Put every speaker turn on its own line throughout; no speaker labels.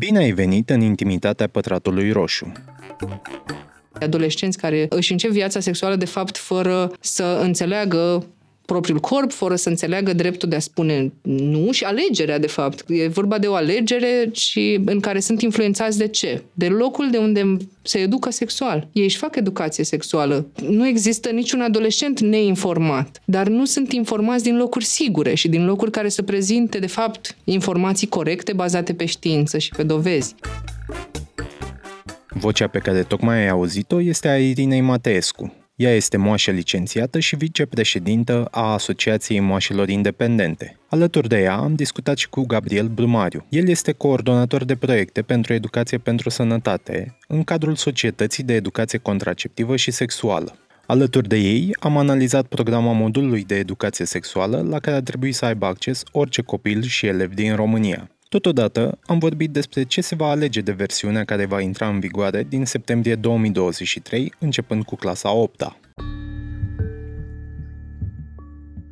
Bine ai venit în intimitatea pătratului roșu.
Adolescenți care își încep viața sexuală de fapt fără să înțeleagă propriul corp, fără să înțeleagă dreptul de a spune nu și alegerea, de fapt. E vorba de o alegere și în care sunt influențați de ce? De locul de unde se educă sexual. Ei își fac educație sexuală. Nu există niciun adolescent neinformat, dar nu sunt informați din locuri sigure și din locuri care să prezinte, de fapt, informații corecte bazate pe știință și pe dovezi.
Vocea pe care tocmai ai auzit-o este a Irinei Mateescu. Ea este moașă licențiată și vicepreședintă a Asociației Moașilor Independente. Alături de ea am discutat și cu Gabriel Brumariu. El este coordonator de proiecte pentru educație pentru sănătate în cadrul Societății de Educație Contraceptivă și Sexuală. Alături de ei, am analizat programa modulului de educație sexuală la care ar trebui să aibă acces orice copil și elev din România. Totodată, am vorbit despre ce se va alege de versiunea care va intra în vigoare din septembrie 2023, începând cu clasa 8 -a.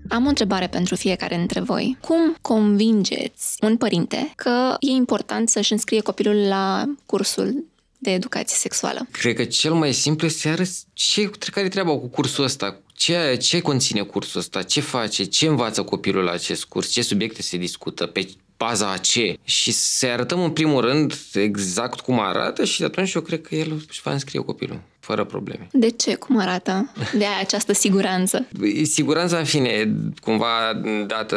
Am o întrebare pentru fiecare dintre voi. Cum convingeți un părinte că e important să-și înscrie copilul la cursul de educație sexuală?
Cred că cel mai simplu este să arăți ce care treaba cu cursul ăsta, ce, ce conține cursul ăsta, ce face, ce învață copilul la acest curs, ce subiecte se discută, pe baza a ce și să arătăm în primul rând exact cum arată și atunci eu cred că el își va înscrie copilul fără probleme.
De ce? Cum arată? De această siguranță?
Siguranța, în fine, cumva dată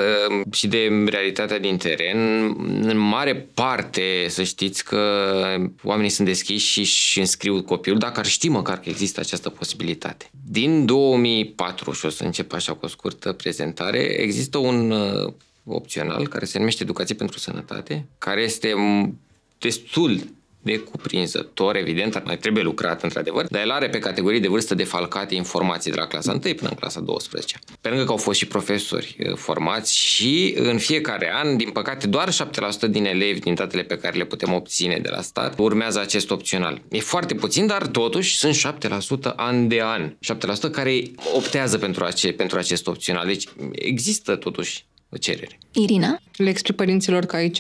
și de realitatea din teren, în mare parte să știți că oamenii sunt deschiși și își înscriu copilul dacă ar ști măcar că există această posibilitate. Din 2004, și o să încep așa cu o scurtă prezentare, există un opțional care se numește Educație pentru Sănătate, care este destul de cuprinzător, evident, mai trebuie lucrat într-adevăr, dar el are pe categorii de vârstă defalcate informații de la clasa 1 până în clasa 12. Pe lângă că au fost și profesori uh, formați și în fiecare an, din păcate, doar 7% din elevi din datele pe care le putem obține de la stat urmează acest opțional. E foarte puțin, dar totuși sunt 7% an de an. 7% care optează pentru, ace- pentru acest opțional. Deci există totuși cerere.
Irina?
Le explic părinților că aici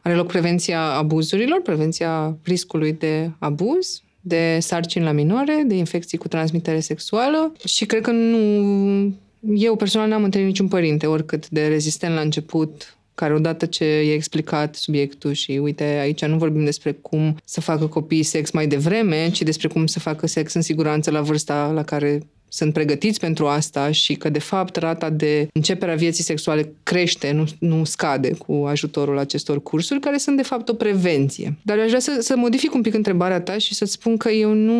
are loc prevenția abuzurilor, prevenția riscului de abuz, de sarcini la minore, de infecții cu transmitere sexuală și cred că nu... Eu personal n-am întâlnit niciun părinte, oricât de rezistent la început, care odată ce e explicat subiectul și uite, aici nu vorbim despre cum să facă copiii sex mai devreme, ci despre cum să facă sex în siguranță la vârsta la care sunt pregătiți pentru asta și că, de fapt, rata de începere a vieții sexuale crește, nu, nu scade cu ajutorul acestor cursuri, care sunt, de fapt, o prevenție. Dar aș vrea să, să modific un pic întrebarea ta și să-ți spun că eu nu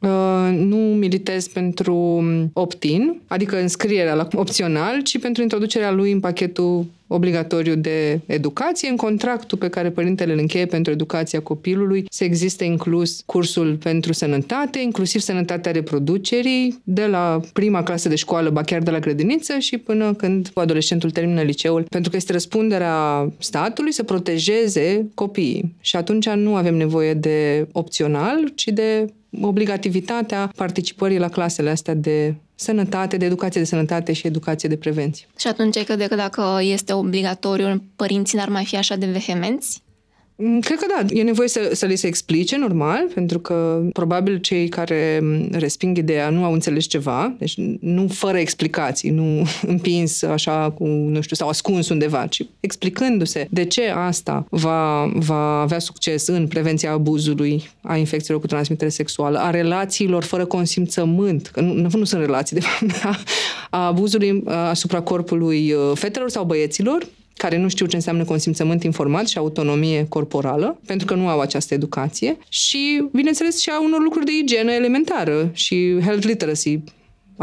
Uh, nu militez pentru opt-in, adică înscrierea la opțional, ci pentru introducerea lui în pachetul obligatoriu de educație. În contractul pe care părintele îl încheie pentru educația copilului să existe inclus cursul pentru sănătate, inclusiv sănătatea reproducerii, de la prima clasă de școală, ba chiar de la grădiniță și până când adolescentul termină liceul, pentru că este răspunderea statului să protejeze copiii. Și atunci nu avem nevoie de opțional, ci de obligativitatea participării la clasele astea de sănătate, de educație de sănătate și educație de prevenție.
Și atunci cred că dacă este obligatoriu, părinții n-ar mai fi așa de vehemenți?
Mm, cred că da, e nevoie să, să li se explice, normal, pentru că probabil cei care resping ideea nu au înțeles ceva, deci nu fără explicații, nu împins așa cu, nu știu, sau ascuns undeva, ci explicându-se de ce asta va, va avea succes în prevenția abuzului, a infecțiilor cu transmitere sexuală, a relațiilor fără consimțământ, că nu, nu sunt relații, de fapt, a abuzului asupra corpului uh, fetelor sau băieților, care nu știu ce înseamnă consimțământ informat și autonomie corporală, pentru că nu au această educație. Și, bineînțeles, și a unor lucruri de igienă elementară și health literacy,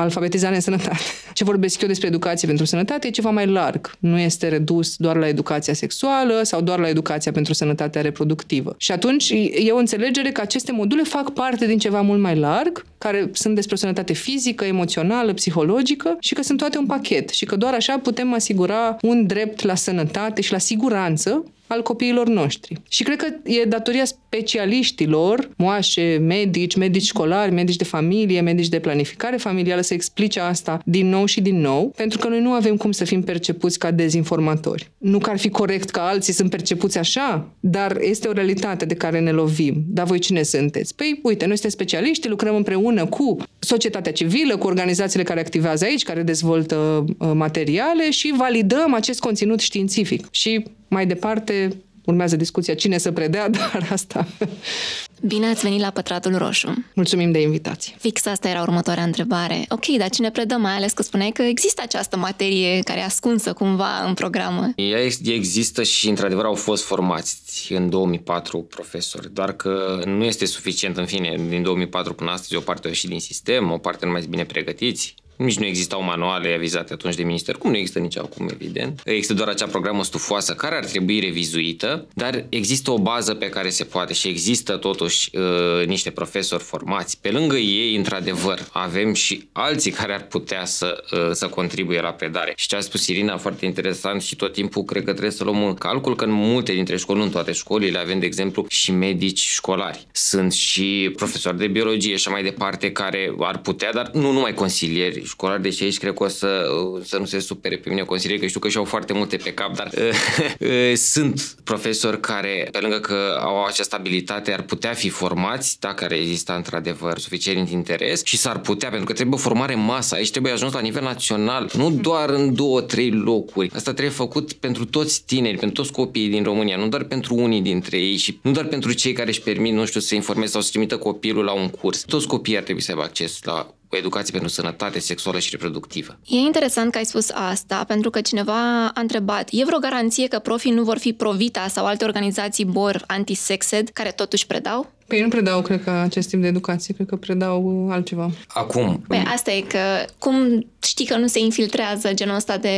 alfabetizare în sănătate. Ce vorbesc eu despre educație pentru sănătate e ceva mai larg. Nu este redus doar la educația sexuală sau doar la educația pentru sănătatea reproductivă. Și atunci e o înțelegere că aceste module fac parte din ceva mult mai larg, care sunt despre o sănătate fizică, emoțională, psihologică și că sunt toate un pachet și că doar așa putem asigura un drept la sănătate și la siguranță al copiilor noștri. Și cred că e datoria specialiștilor, moașe, medici, medici școlari, medici de familie, medici de planificare familială să explice asta din nou și din nou, pentru că noi nu avem cum să fim percepuți ca dezinformatori. Nu că ar fi corect că alții sunt percepuți așa, dar este o realitate de care ne lovim. Dar voi cine sunteți? Păi, uite, noi suntem specialiști, lucrăm împreună cu societatea civilă, cu organizațiile care activează aici, care dezvoltă uh, materiale și validăm acest conținut științific. Și mai departe urmează discuția cine să predea, dar asta...
Bine ați venit la Pătratul Roșu.
Mulțumim de invitație.
Fix asta era următoarea întrebare. Ok, dar cine predă, mai ales că spuneai că există această materie care e ascunsă cumva în programă.
Ea există și într-adevăr au fost formați în 2004 profesori, doar că nu este suficient, în fine, din 2004 până astăzi o parte au ieșit din sistem, o parte nu mai bine pregătiți, nici nu existau manuale avizate atunci de minister, cum nu există nici acum, evident. Există doar acea programă stufoasă care ar trebui revizuită, dar există o bază pe care se poate și există totuși uh, niște profesori formați. Pe lângă ei, într-adevăr, avem și alții care ar putea să, uh, să contribuie la predare. Și ce a spus Irina, foarte interesant și tot timpul cred că trebuie să luăm în calcul că în multe dintre școli, nu în toate școlile, avem, de exemplu, și medici școlari. Sunt și profesori de biologie și mai departe care ar putea, dar nu numai consilieri școlari, deși aici cred că o să, să nu se supere pe mine consilieri, că știu că și-au foarte multe pe cap, dar uh, sunt profesori care, pe lângă că au această abilitate, ar putea fi formați, dacă ar exista într-adevăr suficient interes și s-ar putea, pentru că trebuie o formare masă, aici trebuie ajuns la nivel național, nu doar în două, trei locuri. Asta trebuie făcut pentru toți tineri, pentru toți copiii din România, nu doar pentru unii dintre ei și nu doar pentru cei care își permit, nu știu, să informeze sau să trimită copilul la un curs. Toți copiii ar trebui să aibă acces la o educație pentru sănătate sexuală și reproductivă.
E interesant că ai spus asta, pentru că cineva a întrebat, e vreo garanție că profii nu vor fi Provita sau alte organizații BOR antisexed care totuși predau?
Păi nu predau, cred că, acest tip de educație, cred că predau altceva.
Acum...
Păi asta e că, cum știi că nu se infiltrează genul ăsta de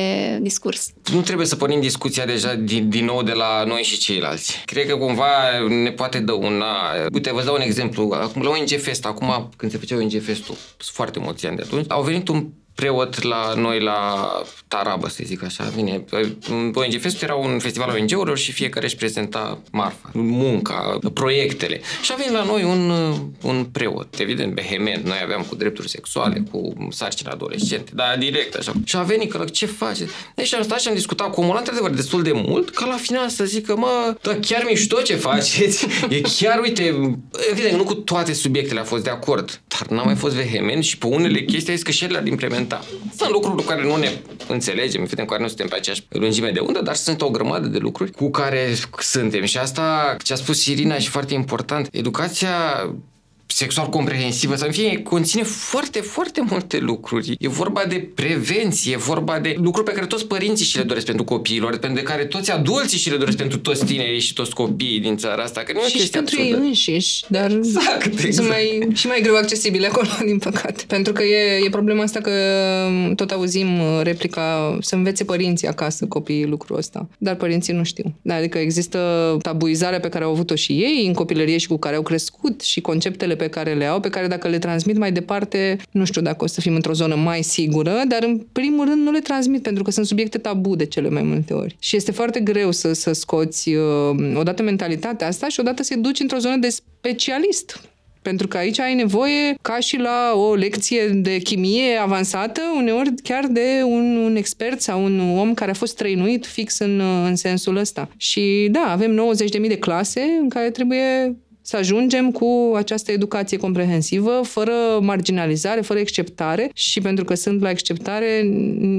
discurs?
Nu trebuie să pornim discuția deja din, din nou de la noi și ceilalți. Cred că cumva ne poate dăuna... Uite, vă dau un exemplu. Acum, la ONG Fest, acum, când se făcea ONG Fest-ul, foarte mulți ani de atunci, au venit un preot la noi la Tarabă, să zic așa. Bine, ONG Fest era un festival ONG-urilor și fiecare își prezenta marfa, munca, proiectele. Și a venit la noi un, un preot, evident, behement. Noi aveam cu drepturi sexuale, cu sarcini adolescente, dar direct așa. Și a venit că ce face? Deci am stat și am discutat cu omul într-adevăr, destul de mult, ca la final să zică, mă, da, chiar mișto ce faceți. E chiar, uite, evident, nu cu toate subiectele a fost de acord, dar n-a mai fost vehement și pe unele chestii a zis că și el le-a implementa. Sunt lucruri cu care nu ne înțelegem, evident, cu care nu suntem pe aceeași lungime de undă, dar sunt o grămadă de lucruri cu care suntem. Și asta, ce a spus Irina, și foarte important, educația sexual comprehensivă, să fie, conține foarte, foarte multe lucruri. E vorba de prevenție, e vorba de lucruri pe care toți părinții și le doresc pentru copiilor, pentru care toți adulții și le doresc pentru toți tinerii și toți copiii din țara asta. Că nu
și, și pentru ei înșiși, dar exact, exact. sunt mai, și mai greu accesibile acolo, din păcate. Pentru că e, e problema asta că tot auzim uh, replica să învețe părinții acasă copiii lucrul ăsta, dar părinții nu știu. Da, adică există tabuizarea pe care au avut-o și ei în copilărie și cu care au crescut și conceptele pe care le au, pe care dacă le transmit mai departe, nu știu dacă o să fim într-o zonă mai sigură, dar în primul rând nu le transmit pentru că sunt subiecte tabu de cele mai multe ori. Și este foarte greu să, să scoți uh, odată mentalitatea asta și odată să-i duci într-o zonă de specialist. Pentru că aici ai nevoie, ca și la o lecție de chimie avansată, uneori chiar de un, un expert sau un om care a fost trăinuit fix în, în sensul ăsta. Și da, avem 90.000 de clase în care trebuie să ajungem cu această educație comprehensivă, fără marginalizare, fără acceptare și pentru că sunt la acceptare,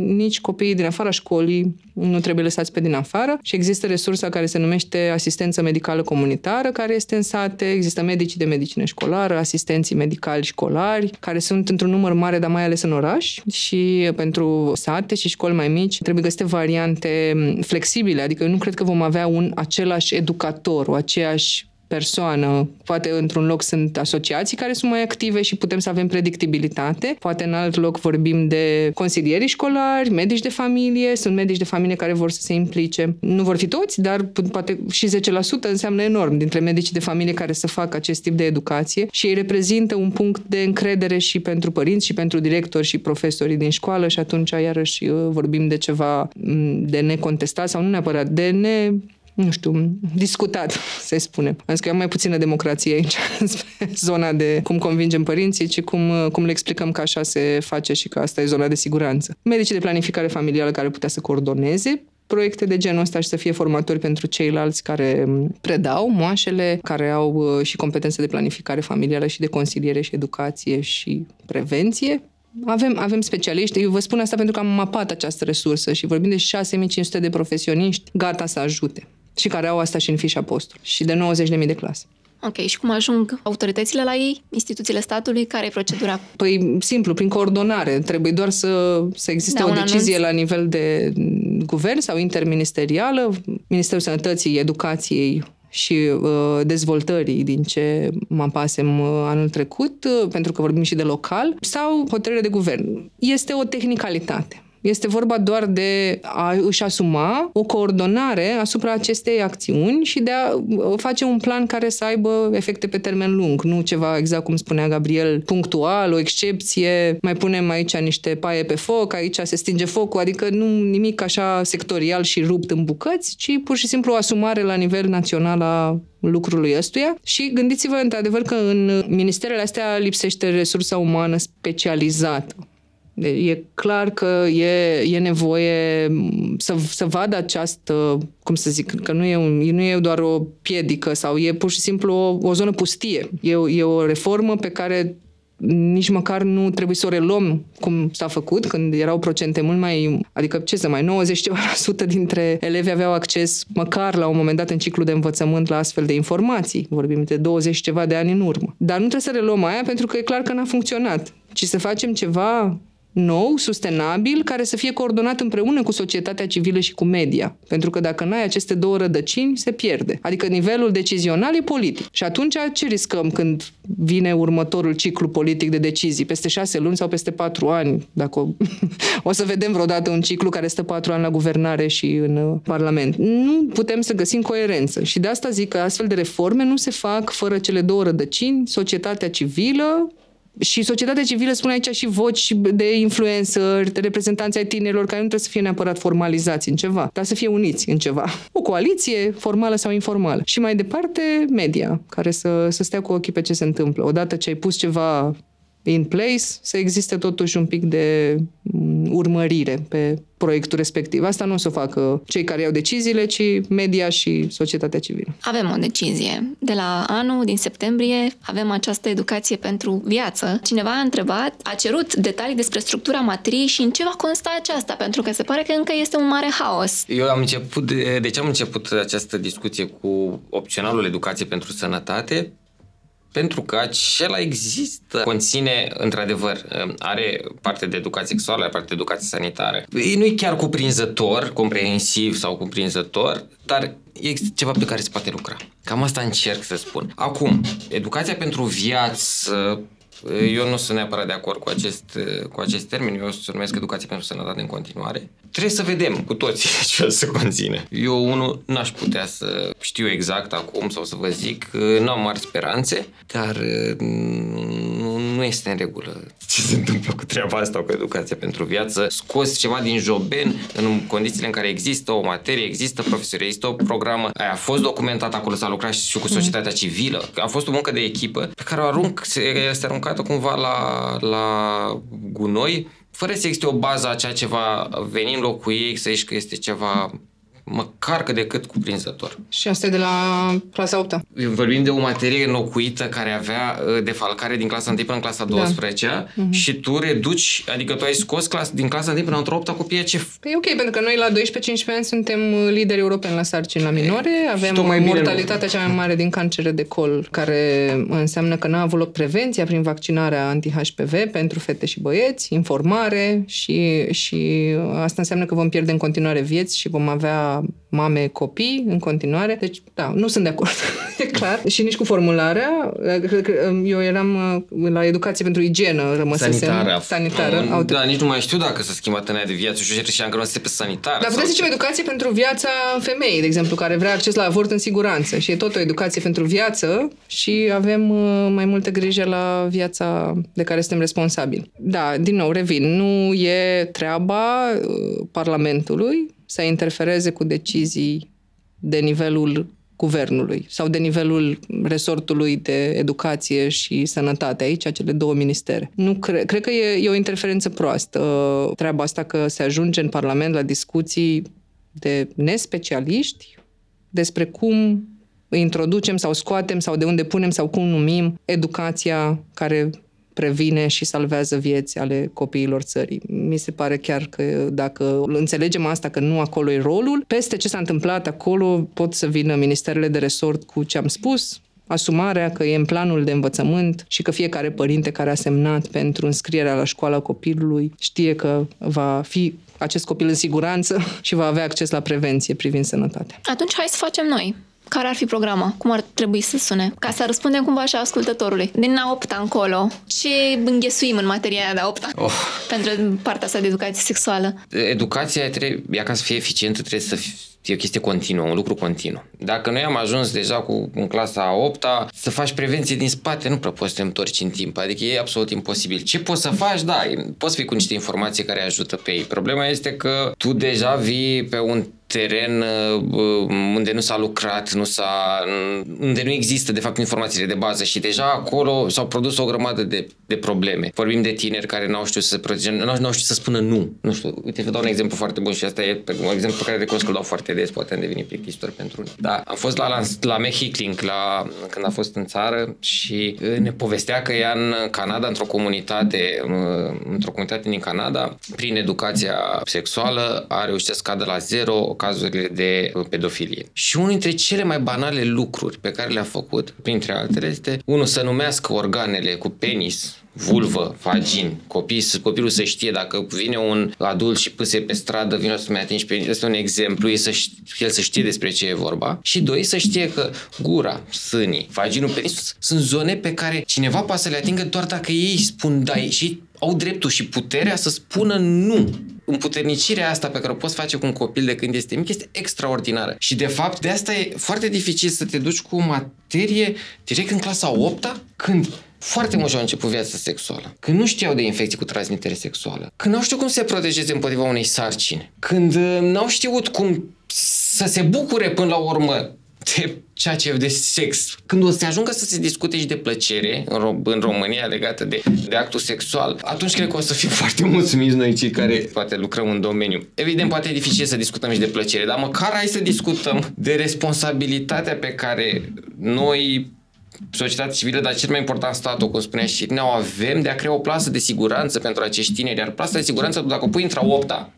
nici copiii din afara școlii nu trebuie lăsați pe din afară. Și există resursa care se numește asistență medicală comunitară, care este în sate, există medicii de medicină școlară, asistenții medicali școlari, care sunt într-un număr mare, dar mai ales în oraș. Și pentru sate și școli mai mici trebuie găsite variante flexibile, adică eu nu cred că vom avea un același educator, o aceeași persoană. Poate într-un loc sunt asociații care sunt mai active și putem să avem predictibilitate. Poate în alt loc vorbim de consilieri școlari, medici de familie, sunt medici de familie care vor să se implice. Nu vor fi toți, dar poate și 10% înseamnă enorm dintre medicii de familie care să facă acest tip de educație și ei reprezintă un punct de încredere și pentru părinți și pentru directori și profesorii din școală și atunci iarăși vorbim de ceva de necontestat sau nu neapărat de ne nu știu, discutat, să spunem. Am zis că e mai puțină democrație aici, zona de cum convingem părinții, ci cum, cum le explicăm că așa se face și că asta e zona de siguranță. Medicii de planificare familială care putea să coordoneze proiecte de genul ăsta și să fie formatori pentru ceilalți care predau moașele, care au uh, și competențe de planificare familială și de consiliere și educație și prevenție. Avem, avem specialiști. Eu vă spun asta pentru că am mapat această resursă și vorbim de 6500 de profesioniști gata să ajute și care au asta și în fișa postului și de 90.000 de clase.
Ok, și cum ajung autoritățile la ei, instituțiile statului? Care e procedura?
Păi, simplu, prin coordonare. Trebuie doar să, să existe da, o decizie anunț. la nivel de guvern sau interministerială, Ministerul Sănătății, Educației și uh, dezvoltării din ce mă pasem uh, anul trecut, uh, pentru că vorbim și de local, sau hotărâre de guvern. Este o tehnicalitate. Este vorba doar de a își asuma o coordonare asupra acestei acțiuni și de a uh, face un plan care să aibă efecte pe termen lung, nu ceva exact cum spunea Gabriel, punctual, o excepție, mai punem aici niște paie pe foc, aici se stinge focul, adică nu nimic așa sectorial și rupt în bucăți, ci pur și simplu o asumare la nivel național a lucrului ăstuia. Și gândiți-vă într-adevăr că în ministerele astea lipsește resursa umană specializată E clar că e, e nevoie să, să vadă această, cum să zic, că nu e, un, nu e doar o piedică sau e pur și simplu o, o zonă pustie. E, e o reformă pe care nici măcar nu trebuie să o reluăm cum s-a făcut, când erau procente mult mai, adică ce să mai, 90 ceva la sută dintre elevi aveau acces măcar la un moment dat în ciclu de învățământ la astfel de informații. Vorbim de 20 ceva de ani în urmă. Dar nu trebuie să reluăm aia pentru că e clar că n-a funcționat, ci să facem ceva nou, sustenabil, care să fie coordonat împreună cu societatea civilă și cu media. Pentru că dacă nu ai aceste două rădăcini, se pierde. Adică nivelul decizional e politic. Și atunci ce riscăm când vine următorul ciclu politic de decizii? Peste șase luni sau peste patru ani? Dacă o, o să vedem vreodată un ciclu care stă patru ani la guvernare și în uh, Parlament. Nu putem să găsim coerență. Și de asta zic că astfel de reforme nu se fac fără cele două rădăcini, societatea civilă și societatea civilă spune aici și voci de influencer, de reprezentanți ai tinerilor care nu trebuie să fie neapărat formalizați în ceva, dar să fie uniți în ceva. O coaliție, formală sau informală. Și mai departe, media, care să, să stea cu ochii pe ce se întâmplă. Odată ce ai pus ceva in place, să existe totuși un pic de mm, urmărire pe proiectul respectiv. Asta nu o să o facă cei care iau deciziile, ci media și societatea civilă.
Avem o decizie. De la anul, din septembrie, avem această educație pentru viață. Cineva a întrebat, a cerut detalii despre structura matriei și în ce va consta aceasta, pentru că se pare că încă este un mare haos.
Eu am început, de, de ce am început această discuție cu opționalul educație pentru sănătate? Pentru că acela există, conține, într-adevăr, are parte de educație sexuală, are parte de educație sanitară. Nu e chiar cuprinzător, comprehensiv sau cuprinzător, dar există ceva pe care se poate lucra. Cam asta încerc să spun. Acum, educația pentru viață eu nu sunt neapărat de acord cu acest, cu acest termen, eu o să numesc educație pentru sănătate în continuare. Trebuie să vedem cu toții ce o să conține. Eu, unul, n-aș putea să știu exact acum sau să vă zic, nu am mari speranțe, dar nu, nu este în regulă ce se întâmplă cu treaba asta, cu educația pentru viață. Scos ceva din joben în condițiile în care există o materie, există profesori, există o programă. Aia a fost documentat acolo, s-a lucrat și cu societatea civilă. A fost o muncă de echipă pe care o arunc, este aruncată cumva la, la gunoi fără să existe o bază a ceea ce va veni în locul ei, să zici că este ceva măcar că decât cuprinzător.
Și asta e de la clasa 8
Vorbim de o materie înlocuită care avea uh, defalcare din clasa 1 până în clasa 12 da. uh-huh. și tu reduci, adică tu ai scos clas, din clasa 1 până în 8 copii ce...
Păi ok, pentru că noi la 12-15 ani suntem uh, lideri europeni la sarcini la minore, avem mai mortalitatea cea mai mare din cancere de col, care înseamnă că n-a avut loc prevenția prin vaccinarea anti-HPV pentru fete și băieți, informare și, și asta înseamnă că vom pierde în continuare vieți și vom avea mame, copii în continuare. Deci, da, nu sunt de acord, e clar. Și nici cu formularea. Eu eram uh, la educație pentru igienă, rămăsesem.
Sanitară.
Sanitară.
No, da, nici nu mai știu dacă s-a schimbat în de viață și eu că nu pe sanitară.
Dar puteți zice o educație pentru viața femeii, de exemplu, care vrea acces la avort în siguranță. Și e tot o educație pentru viață și avem uh, mai multă grijă la viața de care suntem responsabili. Da, din nou, revin, nu e treaba uh, Parlamentului să interfereze cu decizii de nivelul guvernului sau de nivelul resortului de educație și sănătate, aici cele două ministere. Nu cred, cred că e, e o interferență proastă treaba asta că se ajunge în Parlament la discuții de nespecialiști despre cum introducem sau scoatem sau de unde punem sau cum numim educația care previne și salvează vieți ale copiilor țării. Mi se pare chiar că dacă înțelegem asta, că nu acolo e rolul, peste ce s-a întâmplat acolo pot să vină ministerele de resort cu ce am spus, asumarea că e în planul de învățământ și că fiecare părinte care a semnat pentru înscrierea la școala copilului știe că va fi acest copil în siguranță și va avea acces la prevenție privind sănătatea.
Atunci hai să facem noi care ar fi programa? Cum ar trebui să sune? Ca să răspundem cumva și ascultătorului. Din a 8 încolo, ce înghesuim în materia aia de a 8 oh. pentru partea asta de educație sexuală?
Educația, trebuie, ca să fie eficientă, trebuie să fie e o chestie continuă, un lucru continuu. Dacă noi am ajuns deja cu în clasa a 8 să faci prevenție din spate, nu prea poți să te întorci în timp. Adică e absolut imposibil. Ce poți să faci? Da, poți fi cu niște informații care ajută pe ei. Problema este că tu deja vii pe un teren uh, unde nu s-a lucrat, nu s-a, unde nu există, de fapt, informațiile de bază și deja acolo s-au produs o grămadă de, de probleme. Vorbim de tineri care n-au știut să se protejeze, n-au, n-au știut să spună nu. Nu știu, uite, vă dau un exemplu foarte bun și asta e un exemplu pe care recunosc că îl dau foarte des, poate am devenit plictisitor pentru unii. Da, am fost la, la, la Mehiclink, la, când a fost în țară și ne povestea că ea în Canada, într-o comunitate, într-o comunitate din Canada, prin educația sexuală, a reușit să scadă la zero cazurile de pedofilie. Și unul dintre cele mai banale lucruri pe care le-a făcut, printre altele, este unul să numească organele cu penis, vulvă, vagin, copii, copilul să știe dacă vine un adult și puse pe stradă, vine să-mi atingi pe este un exemplu, e să știe, el să știe despre ce e vorba. Și doi, să știe că gura, sânii, vaginul, penis sunt zone pe care cineva poate să le atingă doar dacă ei spun da și au dreptul și puterea să spună nu. Împuternicirea asta pe care o poți face cu un copil de când este mic este extraordinară. Și de fapt, de asta e foarte dificil să te duci cu o materie direct în clasa 8 când foarte mulți au început viața sexuală, când nu știau de infecții cu transmitere sexuală, când nu știu cum să se protejeze împotriva unei sarcini, când uh, n-au știut cum să se bucure până la urmă de ceea ce de sex. Când o să se ajungă să se discute și de plăcere în, Rom- în România legată de, de actul sexual, atunci cred că o să fim foarte mulțumiți noi cei care poate lucrăm în domeniu. Evident, poate e dificil să discutăm și de plăcere, dar măcar hai să discutăm de responsabilitatea pe care noi societatea civilă, dar cel mai important statul, cum spunea și ne avem de a crea o plasă de siguranță pentru acești tineri, iar plasa de siguranță, dacă o pui într-a opta,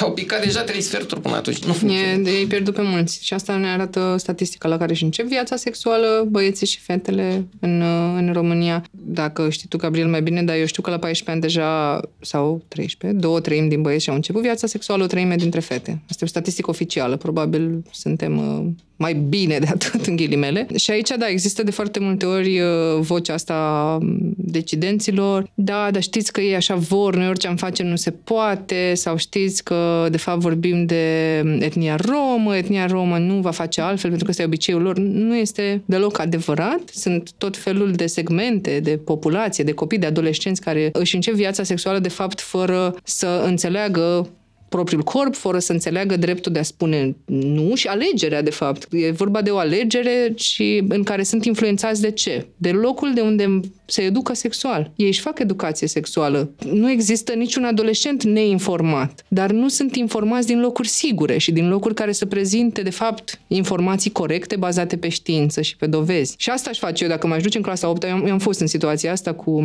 au picat deja trei sferturi până atunci. Nu
funcționează. E, de pierdut pe mulți. Și asta ne arată statistica la care și încep viața sexuală, băieții și fetele în, în România. Dacă știi tu, Gabriel, mai bine, dar eu știu că la 14 ani deja, sau 13, două treimi din băieți și-au început viața sexuală, o treime dintre fete. Asta e o statistică oficială. Probabil suntem uh, mai bine de atât în ghilimele. Și aici, da, există de foarte multe ori uh, vocea asta decidenților. Da, dar știți că ei așa vor, noi orice am face nu se poate, sau știți că de fapt vorbim de etnia romă, etnia romă nu va face altfel pentru că ăsta e obiceiul lor. Nu este deloc adevărat. Sunt tot felul de segmente de populație, de copii, de adolescenți care își încep viața sexuală de fapt fără să înțeleagă propriul corp, fără să înțeleagă dreptul de a spune nu și alegerea, de fapt. E vorba de o alegere și în care sunt influențați de ce? De locul de unde se educă sexual. Ei își fac educație sexuală. Nu există niciun adolescent neinformat, dar nu sunt informați din locuri sigure și din locuri care să prezinte, de fapt, informații corecte bazate pe știință și pe dovezi. Și asta aș face eu dacă mă duce în clasa 8 eu am, eu am fost în situația asta cu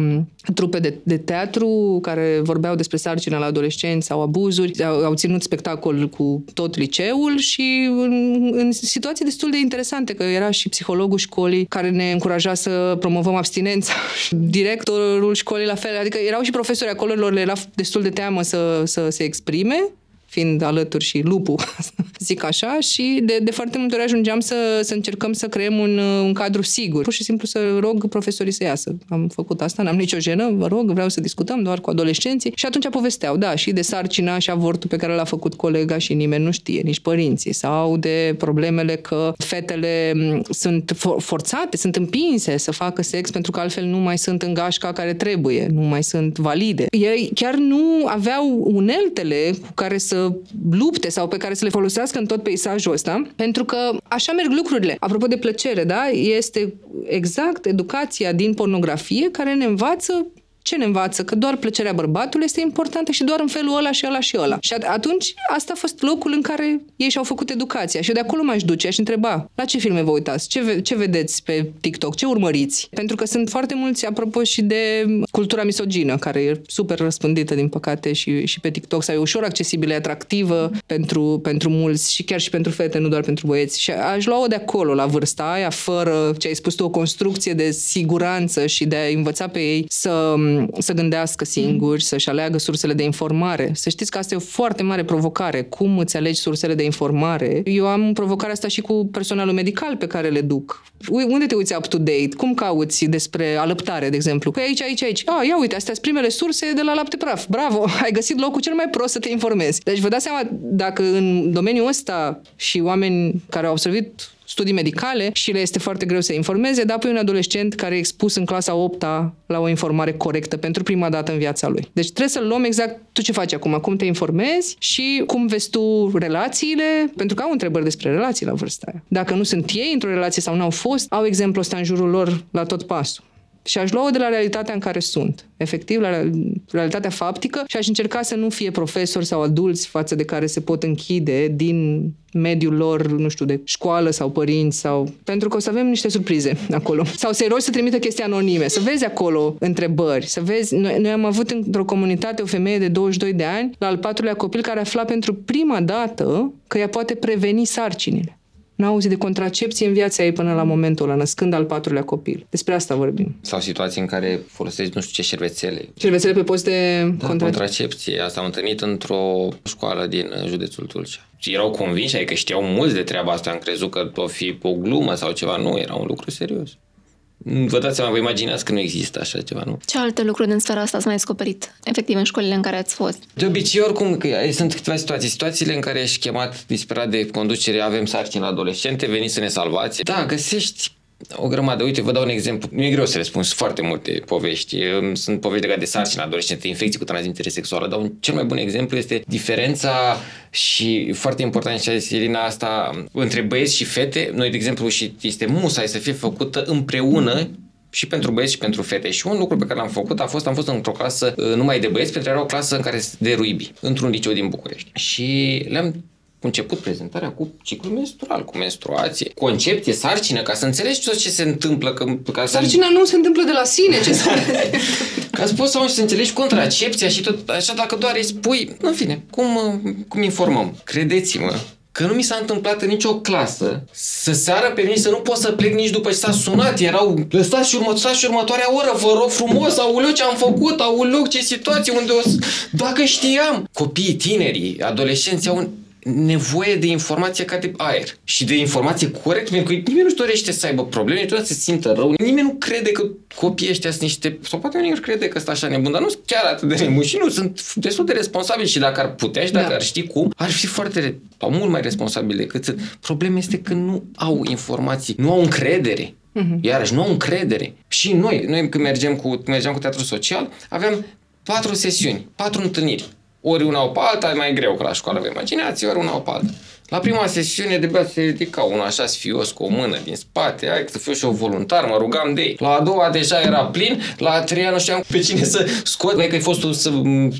trupe de, de teatru care vorbeau despre sarcina la adolescenți sau abuzuri, au, au ținut spectacol cu tot liceul și în, în situații destul de interesante, că era și psihologul școlii care ne încuraja să promovăm abstinența directorul școlii la fel, adică erau și profesori acolo, lor le era destul de teamă să, să se exprime fiind alături și lupul, zic așa, și de, de foarte multe ori ajungeam să, să încercăm să creăm un, un cadru sigur. Pur și simplu să rog profesorii să iasă. Am făcut asta, n-am nicio jenă, vă rog, vreau să discutăm doar cu adolescenții. Și atunci povesteau, da, și de sarcina și avortul pe care l-a făcut colega și nimeni nu știe, nici părinții, sau de problemele că fetele sunt for- forțate, sunt împinse să facă sex pentru că altfel nu mai sunt în gașca care trebuie, nu mai sunt valide. Ei chiar nu aveau uneltele cu care să să lupte sau pe care să le folosească în tot peisajul ăsta, pentru că așa merg lucrurile. Apropo de plăcere, da? Este exact educația din pornografie care ne învață ce ne învață? Că doar plăcerea bărbatului este importantă și doar în felul ăla și ăla și ăla. Și atunci asta a fost locul în care ei și-au făcut educația. Și eu de acolo m-aș duce, aș întreba, la ce filme vă uitați? Ce, ve- ce vedeți pe TikTok? Ce urmăriți? Pentru că sunt foarte mulți, apropo și de cultura misogină, care e super răspândită, din păcate, și, și pe TikTok, sau e ușor accesibilă, e atractivă pentru, pentru mulți și chiar și pentru fete, nu doar pentru băieți. Și aș lua-o de acolo, la vârsta aia, fără, ce ai spus tu, o construcție de siguranță și de a învăța pe ei să să gândească singuri, să-și aleagă sursele de informare. Să știți că asta e o foarte mare provocare. Cum îți alegi sursele de informare? Eu am provocarea asta și cu personalul medical pe care le duc. Unde te uiți up-to-date? Cum cauți despre alăptare, de exemplu? Păi aici, aici, aici. Ah, ia uite, astea sunt primele surse de la lapte praf. Bravo, ai găsit locul cel mai prost să te informezi. Deci vă dați seama, dacă în domeniul ăsta și oameni care au observat studii medicale și le este foarte greu să informeze, dar apoi un adolescent care e expus în clasa 8 la o informare corectă pentru prima dată în viața lui. Deci trebuie să luăm exact tu ce faci acum, cum te informezi și cum vezi tu relațiile, pentru că au întrebări despre relații la vârsta aia. Dacă nu sunt ei într-o relație sau nu au fost, au exemplu ăsta în jurul lor la tot pasul. Și aș lua-o de la realitatea în care sunt, efectiv, la realitatea faptică și aș încerca să nu fie profesori sau adulți față de care se pot închide din mediul lor, nu știu, de școală sau părinți sau... Pentru că o să avem niște surprize acolo. Sau să-i rogi să trimită chestii anonime, să vezi acolo întrebări, să vezi... Noi, noi am avut într-o comunitate o femeie de 22 de ani, la al patrulea copil, care afla pentru prima dată că ea poate preveni sarcinile. N-a auzit de contracepție în viața ei până la momentul ăla, născând al patrulea copil. Despre asta vorbim.
Sau situații în care folosești nu știu ce șervețele.
Șervețele pe post de
da, contra... contracepție. Asta am întâlnit într-o școală din județul Tulcea. Și erau convinși, adică știau mulți de treaba asta, am crezut că o fi o glumă sau ceva. Nu, era un lucru serios. Vă dați seama, vă imaginați că nu există așa ceva, nu?
Ce alte lucruri din sfera asta ați mai descoperit, efectiv, în școlile în care ați fost?
De obicei, oricum, că sunt câteva situații. Situațiile în care ești chemat disperat de conducere, avem sarcini la adolescente, veniți să ne salvați. Da, găsești o grămadă. Uite, vă dau un exemplu. Nu e greu să răspund, sunt foarte multe povești. Sunt povești legate de sarcini adolescente, infecții cu transmitere sexuală, dar un cel mai bun exemplu este diferența și foarte important și a zis Irina asta între băieți și fete. Noi, de exemplu, și este musai să fie făcută împreună și pentru băieți și pentru fete. Și un lucru pe care l-am făcut a fost, am fost într-o clasă uh, numai de băieți, pentru că era o clasă în care de ruibi, într-un liceu din București. Și le-am început prezentarea cu ciclul menstrual, cu menstruație, concepție, sarcină, ca să înțelegi tot ce se întâmplă. Că, ca
Sarcina să... nu se întâmplă de la sine, ce să...
ca să poți să, să înțelegi contracepția și tot așa, dacă doar îi spui, în fine, cum, cum informăm? Credeți-mă, că nu mi s-a întâmplat în nicio clasă să seară pe mine să nu pot să plec nici după ce s-a sunat. Erau, lăsați și, urmă, și următoarea oră, vă rog frumos, auleu ce am făcut, auleu ce situație, unde o să... Dacă știam, copiii tinerii, adolescenții au un nevoie de informație ca de aer și de informație corectă, pentru că nimeni nu-și dorește să aibă probleme, tot să se simtă rău. Nimeni nu crede că copiii ăștia sunt niște, sau poate unii crede că sunt așa nebun, dar nu sunt chiar atât de nebuni și nu sunt destul de responsabili și dacă ar putea și dacă da. ar ști cum, ar fi foarte, sau mult mai responsabili decât sunt. Problema este că nu au informații, nu au încredere. Uh-huh. Iarăși, nu au încredere. Și noi, noi când mergem cu, mergeam cu teatru social, aveam patru sesiuni, patru întâlniri ori una o pe alta, e mai greu că la școală, vă imaginați, ori una o pe alta. La prima sesiune de bea se ridica unul așa sfios cu o mână din spate, hai să fiu și eu voluntar, mă rugam de ei. La a doua deja era plin, la a treia nu știam pe cine să scot, că ai fost tu să,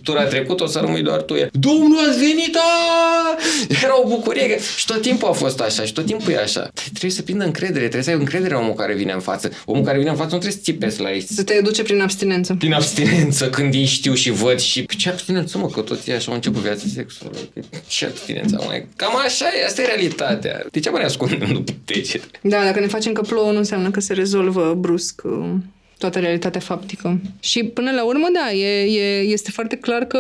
tura trecut, o să rămâi doar tu. Domnul ați venit, a! Era o bucurie și tot timpul a fost așa și tot timpul e așa. Trebuie să prindă încredere, trebuie să ai încredere în omul care vine în față. Omul care vine în față nu trebuie să țipezi la ei.
Să te educe prin abstinență.
Prin abstinență, când ei știu și văd și ce abstinență, mă, că toți așa au început viața sexuală. Ce abstinență, mă, cam așa așa e, asta e realitatea. De ce mă ne ascundem după degete?
Da, dacă ne facem că plouă, nu înseamnă că se rezolvă brusc uh, toată realitatea faptică. Și până la urmă, da, e, e, este foarte clar că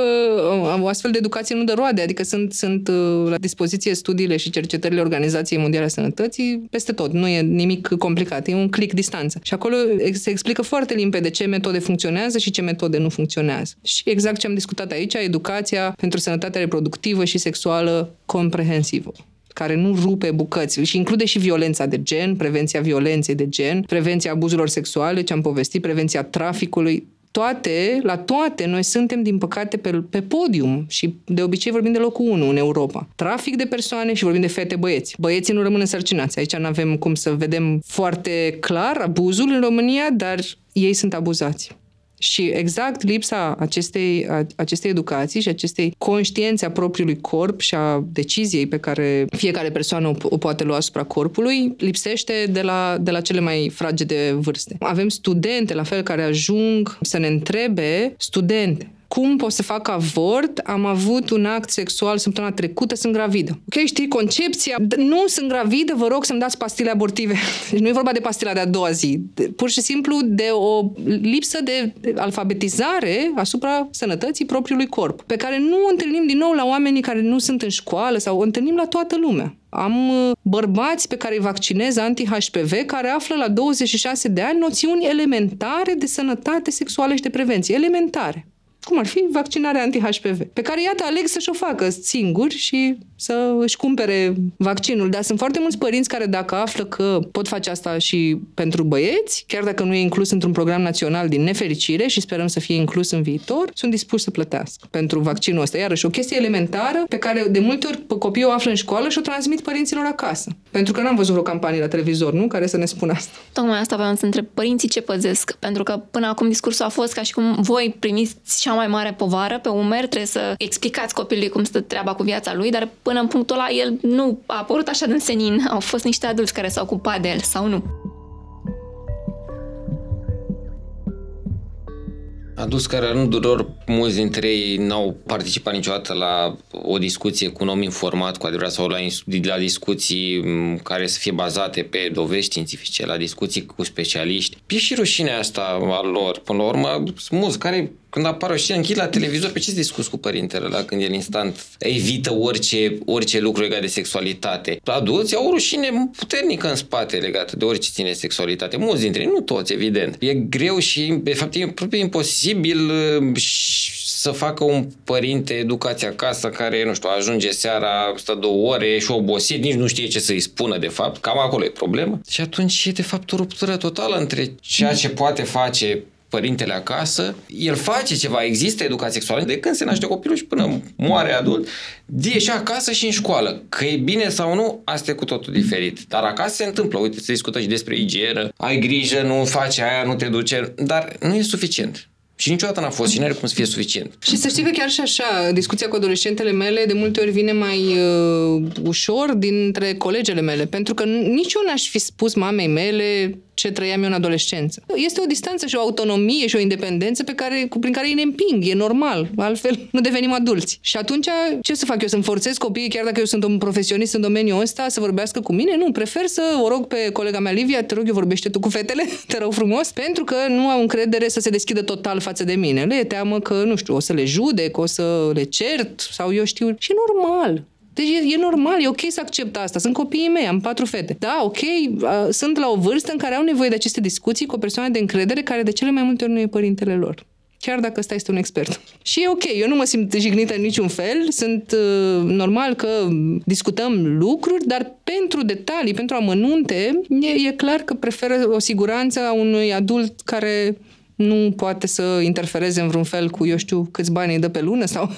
uh, o astfel de educație nu dă roade, adică sunt, sunt uh, la dispoziție studiile și cercetările Organizației Mondiale a Sănătății peste tot, nu e nimic complicat, e un click distanță. Și acolo se explică foarte limpede ce metode funcționează și ce metode nu funcționează. Și exact ce am discutat aici, educația pentru sănătatea reproductivă și sexuală comprehensivă care nu rupe bucăți și include și violența de gen, prevenția violenței de gen, prevenția abuzurilor sexuale, ce am povestit, prevenția traficului, toate, la toate, noi suntem, din păcate, pe, pe podium și de obicei vorbim de locul 1 în Europa. Trafic de persoane și vorbim de fete băieți. Băieții nu rămân însărcinați. Aici nu avem cum să vedem foarte clar abuzul în România, dar ei sunt abuzați. Și exact lipsa acestei, acestei educații și acestei conștiențe a propriului corp și a deciziei pe care fiecare persoană o, o poate lua asupra corpului, lipsește de la, de la cele mai fragede vârste. Avem studente, la fel, care ajung să ne întrebe, studente, cum pot să fac avort, am avut un act sexual săptămâna trecută, sunt gravidă. Ok, știi, concepția, nu sunt gravidă, vă rog să-mi dați pastile abortive. Deci nu e vorba de pastila de a doua zi, pur și simplu de o lipsă de alfabetizare asupra sănătății propriului corp, pe care nu o întâlnim din nou la oamenii care nu sunt în școală sau o întâlnim la toată lumea. Am uh, bărbați pe care îi vaccinez anti-HPV care află la 26 de ani noțiuni elementare de sănătate sexuală și de prevenție. Elementare cum ar fi vaccinarea anti-HPV, pe care, iată, aleg să-și o facă singuri și să își cumpere vaccinul. Dar sunt foarte mulți părinți care, dacă află că pot face asta și pentru băieți, chiar dacă nu e inclus într-un program național din nefericire și sperăm să fie inclus în viitor, sunt dispuși să plătească pentru vaccinul ăsta. Iarăși, o chestie elementară pe care de multe ori copiii o află în școală și o transmit părinților acasă. Pentru că n-am văzut o campanie la televizor, nu? Care să ne spună asta.
Tocmai asta vreau să întreb părinții ce păzesc. Pentru că până acum discursul a fost ca și cum voi primiți cea mai mare povară pe umer, trebuie să explicați copilului cum stă treaba cu viața lui, dar până în punctul ăla el nu a apărut așa de senin. Au fost niște adulți care s-au ocupat de el sau nu.
adus care nu doar mulți dintre ei n-au participat niciodată la o discuție cu un om informat cu adevărat sau la, la discuții care să fie bazate pe dovezi științifice, la discuții cu specialiști. E și rușinea asta a lor. Până la urmă, sunt mulți care când apare o scenă, închid la televizor, pe ce să discuți cu părintele la când el instant evită orice, orice lucru legat de sexualitate? Adulții au o rușine puternică în spate legată de orice ține sexualitate. Mulți dintre ei, nu toți, evident. E greu și, de fapt, e aproape imposibil uh, să facă un părinte educație acasă care, nu știu, ajunge seara, stă două ore și obosit, nici nu știe ce să-i spună de fapt, cam acolo e problema. Și atunci e de fapt o ruptură totală între ceea ce poate face părintele acasă, el face ceva, există educație sexuală de când se naște copilul și până moare adult, de și acasă și în școală. Că e bine sau nu, asta e cu totul diferit. Dar acasă se întâmplă, uite, se discută și despre igienă, ai grijă, nu faci aia, nu te duce, dar nu e suficient. Și niciodată n-a fost și nu are cum să fie suficient.
Și să știi că chiar și așa, discuția cu adolescentele mele de multe ori vine mai uh, ușor dintre colegele mele, pentru că nici eu n-aș fi spus mamei mele ce trăiam eu în adolescență. Este o distanță și o autonomie și o independență pe care, prin care îi ne împing, e normal, altfel nu devenim adulți. Și atunci, ce să fac eu? Să-mi forțez copiii, chiar dacă eu sunt un profesionist în domeniul ăsta, să vorbească cu mine? Nu, prefer să o rog pe colega mea Livia, te rog eu vorbește tu cu fetele, te rog frumos, pentru că nu au încredere să se deschidă total față de mine. Le e teamă că, nu știu, o să le judec, o să le cert sau eu știu. Și normal. Deci e, e normal, e ok să accept asta. Sunt copiii mei, am patru fete. Da, ok, uh, sunt la o vârstă în care au nevoie de aceste discuții cu o persoană de încredere care de cele mai multe ori nu e părintele lor chiar dacă ăsta este un expert. Și e ok, eu nu mă simt jignită în niciun fel, sunt uh, normal că discutăm lucruri, dar pentru detalii, pentru amănunte, e, e clar că preferă o siguranță a unui adult care nu poate să interfereze în vreun fel cu, eu știu, câți bani îi dă pe lună sau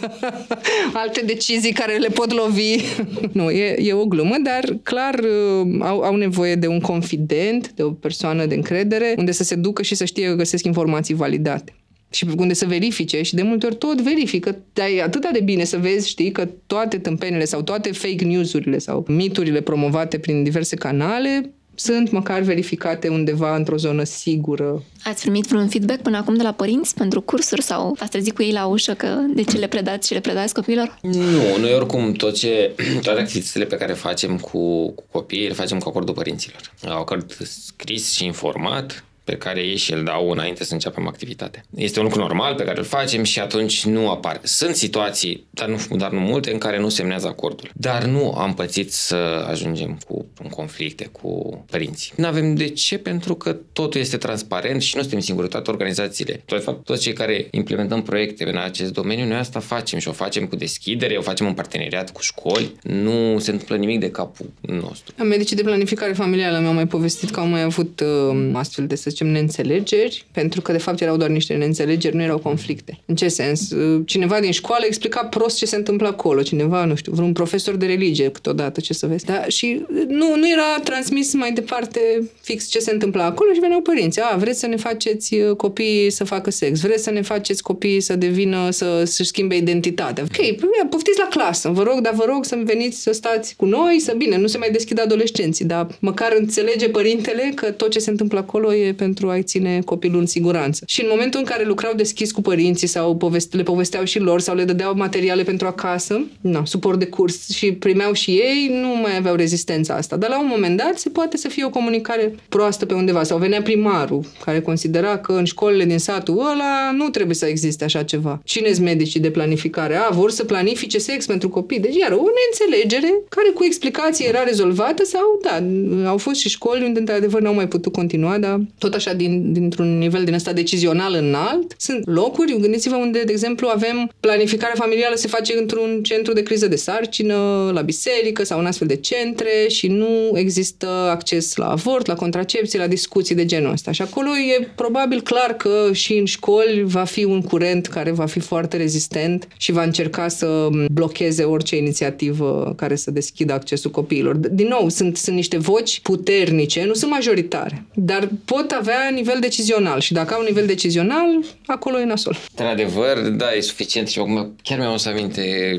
alte decizii care le pot lovi. nu, e, e o glumă, dar clar uh, au, au nevoie de un confident, de o persoană de încredere, unde să se ducă și să știe că găsesc informații validate și unde să verifice și de multe ori tot verifică. Dar e atât de bine să vezi, știi, că toate tâmpenile sau toate fake news-urile sau miturile promovate prin diverse canale sunt măcar verificate undeva într-o zonă sigură.
Ați primit vreun feedback până acum de la părinți pentru cursuri sau ați trezit cu ei la ușă că de ce le predați și le predați copiilor?
Nu, noi oricum tot ce, toate activitățile pe care facem cu, cu copiii le facem cu acordul părinților. Acord scris și informat, pe care ei și îl dau înainte să începem activitatea. Este un lucru normal pe care îl facem și atunci nu apare. Sunt situații, dar nu, dar nu multe, în care nu semnează acordul. Dar nu am pățit să ajungem cu în conflicte cu părinții. Nu avem de ce, pentru că totul este transparent și nu suntem singuri, toate organizațiile. De fapt, toți cei care implementăm proiecte în acest domeniu, noi asta facem și o facem cu deschidere, o facem în parteneriat cu școli. Nu se întâmplă nimic de capul nostru.
Medicii de planificare familială mi-au mai povestit că au mai avut uh, astfel de, să zicem, neînțelegeri, pentru că de fapt erau doar niște neînțelegeri, nu erau conflicte. În ce sens? Cineva din școală explica prost ce se întâmplă acolo, cineva, nu știu, vreun profesor de religie câteodată, ce să vezi. Da? Și nu, nu era transmis mai departe fix ce se întâmplă acolo și veneau părinții. A, vreți să ne faceți uh, copiii să facă sex, vreți să ne faceți copiii să devină, să, să-și schimbe identitatea. Ok, păi, poftiți la clasă, vă rog, dar vă rog să veniți să stați cu noi, să bine, nu se mai deschid adolescenții, dar măcar înțelege părintele că tot ce se întâmplă acolo e pentru a-i ține copilul în siguranță. Și în momentul în care lucrau deschis cu părinții sau poveste, le povesteau și lor sau le dădeau materiale pentru acasă, na, suport de curs și primeau și ei, nu mai aveau rezistența asta. Dar la un moment dat se poate să fie o comunicare proastă pe undeva sau venea primarul care considera că în școlile din satul ăla nu trebuie să existe așa ceva. Cine sunt medicii de planificare? A, vor să planifice sex pentru copii. Deci, iar o neînțelegere care cu explicație era rezolvată sau, da, au fost și școli unde, într-adevăr, n-au mai putut continua, dar tot așa, din, dintr-un nivel din ăsta decizional înalt, sunt locuri, gândiți-vă unde, de exemplu, avem planificarea familială se face într-un centru de criză de sarcină, la biserică sau în astfel de centre și nu există acces la avort, la contracepție, la discuții de genul ăsta. Și acolo e probabil clar că și în școli va fi un curent care va fi foarte rezistent și va încerca să blocheze orice inițiativă care să deschidă accesul copiilor. Din nou, sunt, sunt niște voci puternice, nu sunt majoritare, dar pot avea nivel decizional și dacă au nivel decizional, acolo e nasol.
Într-adevăr, da, e suficient și acum chiar mi-am să aminte,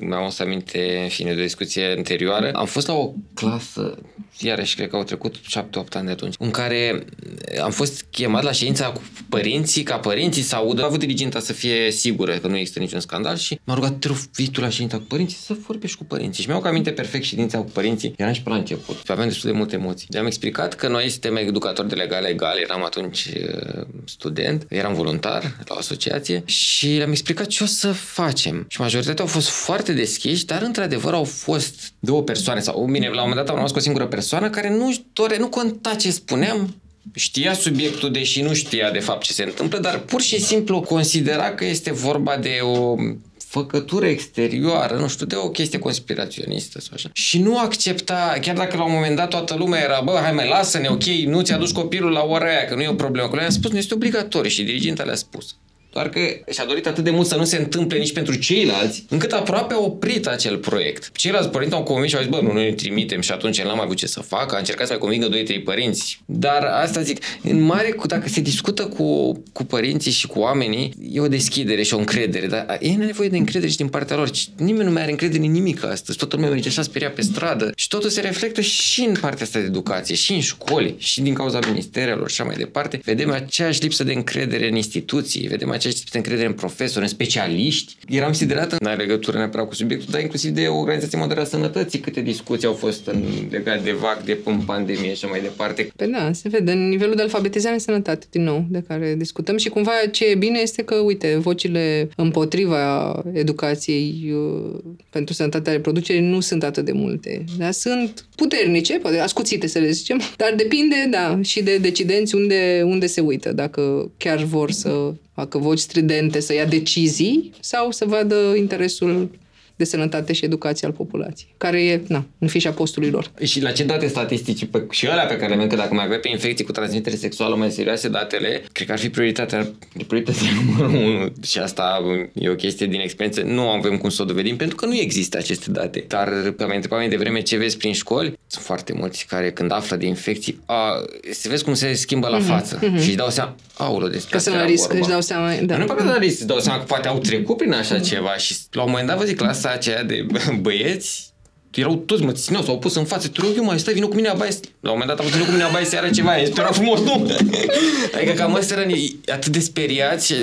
mi-am să aminte, în fine, de o discuție anterioară. Am fost la o clasă iarăși cred că au trecut 7-8 ani de atunci, în care am fost chemat la ședința cu părinții, ca părinții să audă. Am avut diriginta să fie sigură că nu există niciun scandal și m-a rugat, te vii tu la ședința cu părinții să vorbești cu părinții. Și mi-au aminte perfect ședința cu părinții. Eram și pe la început. Și aveam destul de multe emoții. Le-am explicat că noi suntem educatori de legal legal, eram atunci uh, student, eram voluntar la o asociație și le-am explicat ce o să facem. Și majoritatea au fost foarte deschiși, dar într-adevăr au fost două persoane sau, bine, la un moment dat am rămas cu o singură persoană persoană care nu dore, nu conta ce spuneam, știa subiectul, deși nu știa de fapt ce se întâmplă, dar pur și simplu considera că este vorba de o făcătură exterioară, nu știu, de o chestie conspiraționistă sau așa. Și nu accepta, chiar dacă la un moment dat toată lumea era, bă, hai mai lasă-ne, ok, nu ți-a dus copilul la ora aia, că nu e o problemă. Că le-a spus, nu este obligatoriu și diriginta le-a spus. Doar că și-a dorit atât de mult să nu se întâmple nici pentru ceilalți, încât aproape a oprit acel proiect. Ceilalți părinți au convins și au zis, bă, nu ne trimitem și atunci n-am mai avut ce să facă, a încercat să mai convingă 2-3 părinți. Dar asta zic, în mare, dacă se discută cu, cu părinții și cu oamenii, e o deschidere și o încredere, dar e nevoie de încredere și din partea lor. Nimeni nu mai are încredere în nimic astăzi, toată lumea merge așa speria pe stradă și totul se reflectă și în partea asta de educație, și în școli, și din cauza ministerelor și așa mai departe. Vedem aceeași lipsă de încredere în instituții, vedem aceeași lipsă de încredere în profesori, în specialiști. Eram siderată, în legătură neapărat cu subiectul, dar inclusiv de Organizația Mondială a Sănătății, câte discuții au fost în legat de vac, de în pandemie și așa mai departe.
Pe da, se vede în nivelul de alfabetizare în sănătate, din nou, de care discutăm și cumva ce e bine este că, uite, vocile împotriva educației uh, pentru sănătatea reproducerii nu sunt atât de multe, dar sunt puternice, poate ascuțite să le zicem, dar depinde, da, și de decidenți unde, unde se uită, dacă chiar vor să facă voci stridente, să ia decizii sau să vadă interesul de sănătate și educație al populației, care e na, în fișa postului lor.
Și la ce date statistici pe, și alea pe care le avem, că dacă mai avem pe infecții cu transmitere sexuală mai serioase datele, cred că ar fi prioritatea, prioritatea numărul unu. Și asta e o chestie din experiență. Nu avem cum să o dovedim pentru că nu există aceste date. Dar pe mai întrebat mai devreme ce vezi prin școli, sunt foarte mulți care când află de infecții, a, se vezi cum se schimbă la mm-hmm, față mm-hmm. și își dau seama, aulă, despre
Că sunt la risc, își dau seama. Da.
Nu neapărat la risc, își dau seama că poate au trecut prin așa mm-hmm. ceva și la un moment dat vă zic, clasa clasa aceea de băieți, erau toți, mă țineau, s-au pus în față, te rog eu mai stai, vină cu mine abai. La un moment dat am văzut cu mine abai seara ceva, e era frumos, nu? adică cam ăsta era atât de speriat și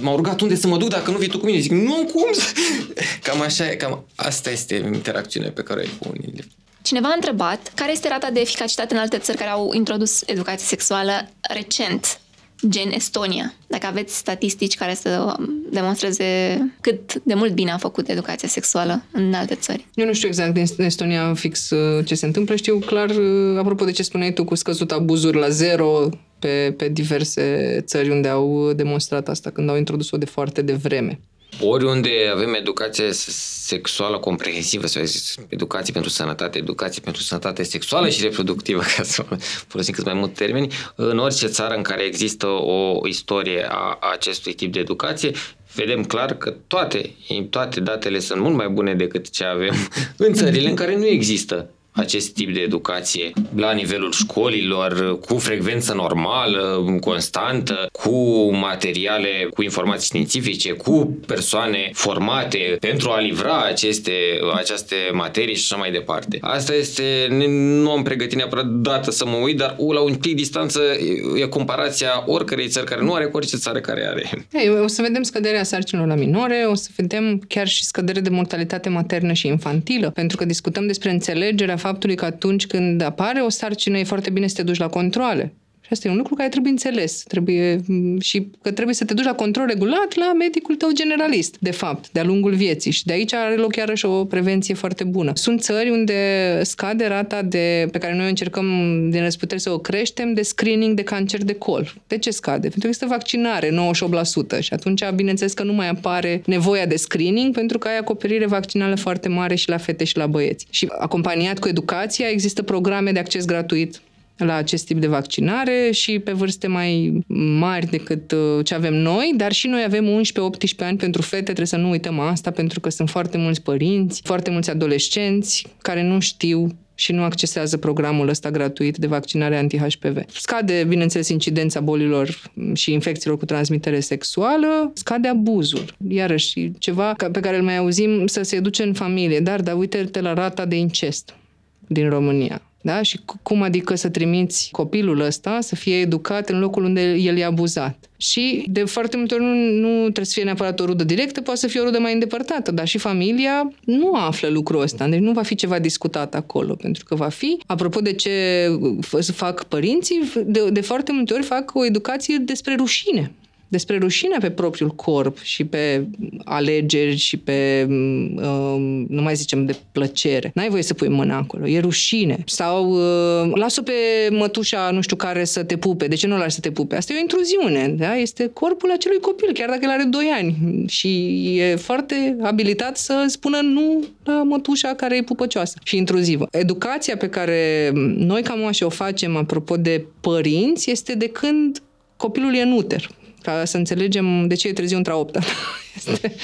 m-au rugat unde să mă duc dacă nu vii tu cu mine. Zic, nu, cum să... Cam așa e, cam asta este interacțiunea pe care o ai cu unii.
Cineva a întrebat care este rata de eficacitate în alte țări care au introdus educație sexuală recent gen Estonia. Dacă aveți statistici care să demonstreze cât de mult bine a făcut educația sexuală în alte țări.
Eu nu știu exact din Estonia fix uh, ce se întâmplă. Știu clar, uh, apropo de ce spuneai tu, cu scăzut abuzuri la zero pe, pe diverse țări unde au demonstrat asta când au introdus-o de foarte devreme.
Oriunde avem educație sexuală comprehensivă, sau educație pentru sănătate, educație pentru sănătate sexuală și reproductivă, ca să folosim cât mai mult termeni, în orice țară în care există o istorie a acestui tip de educație, vedem clar că toate, toate datele sunt mult mai bune decât ce avem în țările în care nu există acest tip de educație la nivelul școlilor, cu frecvență normală, constantă, cu materiale, cu informații științifice, cu persoane formate pentru a livra aceste, aceste materii și așa mai departe. Asta este, nu am pregătit neapărat dată să mă uit, dar la un pic distanță e comparația oricărei țări care nu are cu orice țară care are.
Hey, o să vedem scăderea sarcinilor la minore, o să vedem chiar și scădere de mortalitate maternă și infantilă, pentru că discutăm despre înțelegerea faptului că atunci când apare o sarcină e foarte bine să te duci la controle. Și asta e un lucru care trebuie înțeles. Trebuie, și că trebuie să te duci la control regulat la medicul tău generalist, de fapt, de-a lungul vieții. Și de aici are loc iarăși o prevenție foarte bună. Sunt țări unde scade rata de, pe care noi încercăm din răsputeri să o creștem, de screening de cancer de col. De ce scade? Pentru că este vaccinare, 98%. Și atunci, bineînțeles că nu mai apare nevoia de screening, pentru că ai acoperire vaccinală foarte mare și la fete și la băieți. Și acompaniat cu educația, există programe de acces gratuit la acest tip de vaccinare și pe vârste mai mari decât uh, ce avem noi, dar și noi avem 11-18 ani pentru fete, trebuie să nu uităm asta, pentru că sunt foarte mulți părinți, foarte mulți adolescenți care nu știu și nu accesează programul ăsta gratuit de vaccinare anti-HPV. Scade, bineînțeles, incidența bolilor și infecțiilor cu transmitere sexuală, scade abuzul. Iarăși, ceva pe care îl mai auzim să se duce în familie, dar, dar uite-te la rata de incest din România. Da? Și cum adică să trimiți copilul ăsta să fie educat în locul unde el e abuzat. Și de foarte multe ori nu, nu trebuie să fie neapărat o rudă directă, poate să fie o rudă mai îndepărtată, dar și familia nu află lucrul ăsta, deci nu va fi ceva discutat acolo, pentru că va fi, apropo de ce fac părinții, de, de foarte multe ori fac o educație despre rușine despre rușine pe propriul corp și pe alegeri și pe, uh, nu mai zicem, de plăcere. N-ai voie să pui mâna acolo, e rușine. Sau uh, lasă pe mătușa, nu știu care, să te pupe. De ce nu lași să te pupe? Asta e o intruziune, da? Este corpul acelui copil, chiar dacă el are 2 ani. Și e foarte abilitat să spună nu la mătușa care e pupăcioasă și intruzivă. Educația pe care noi ca moașe o facem, apropo de părinți, este de când copilul e în uter ca să înțelegem de ce e târziu între a opta. Este...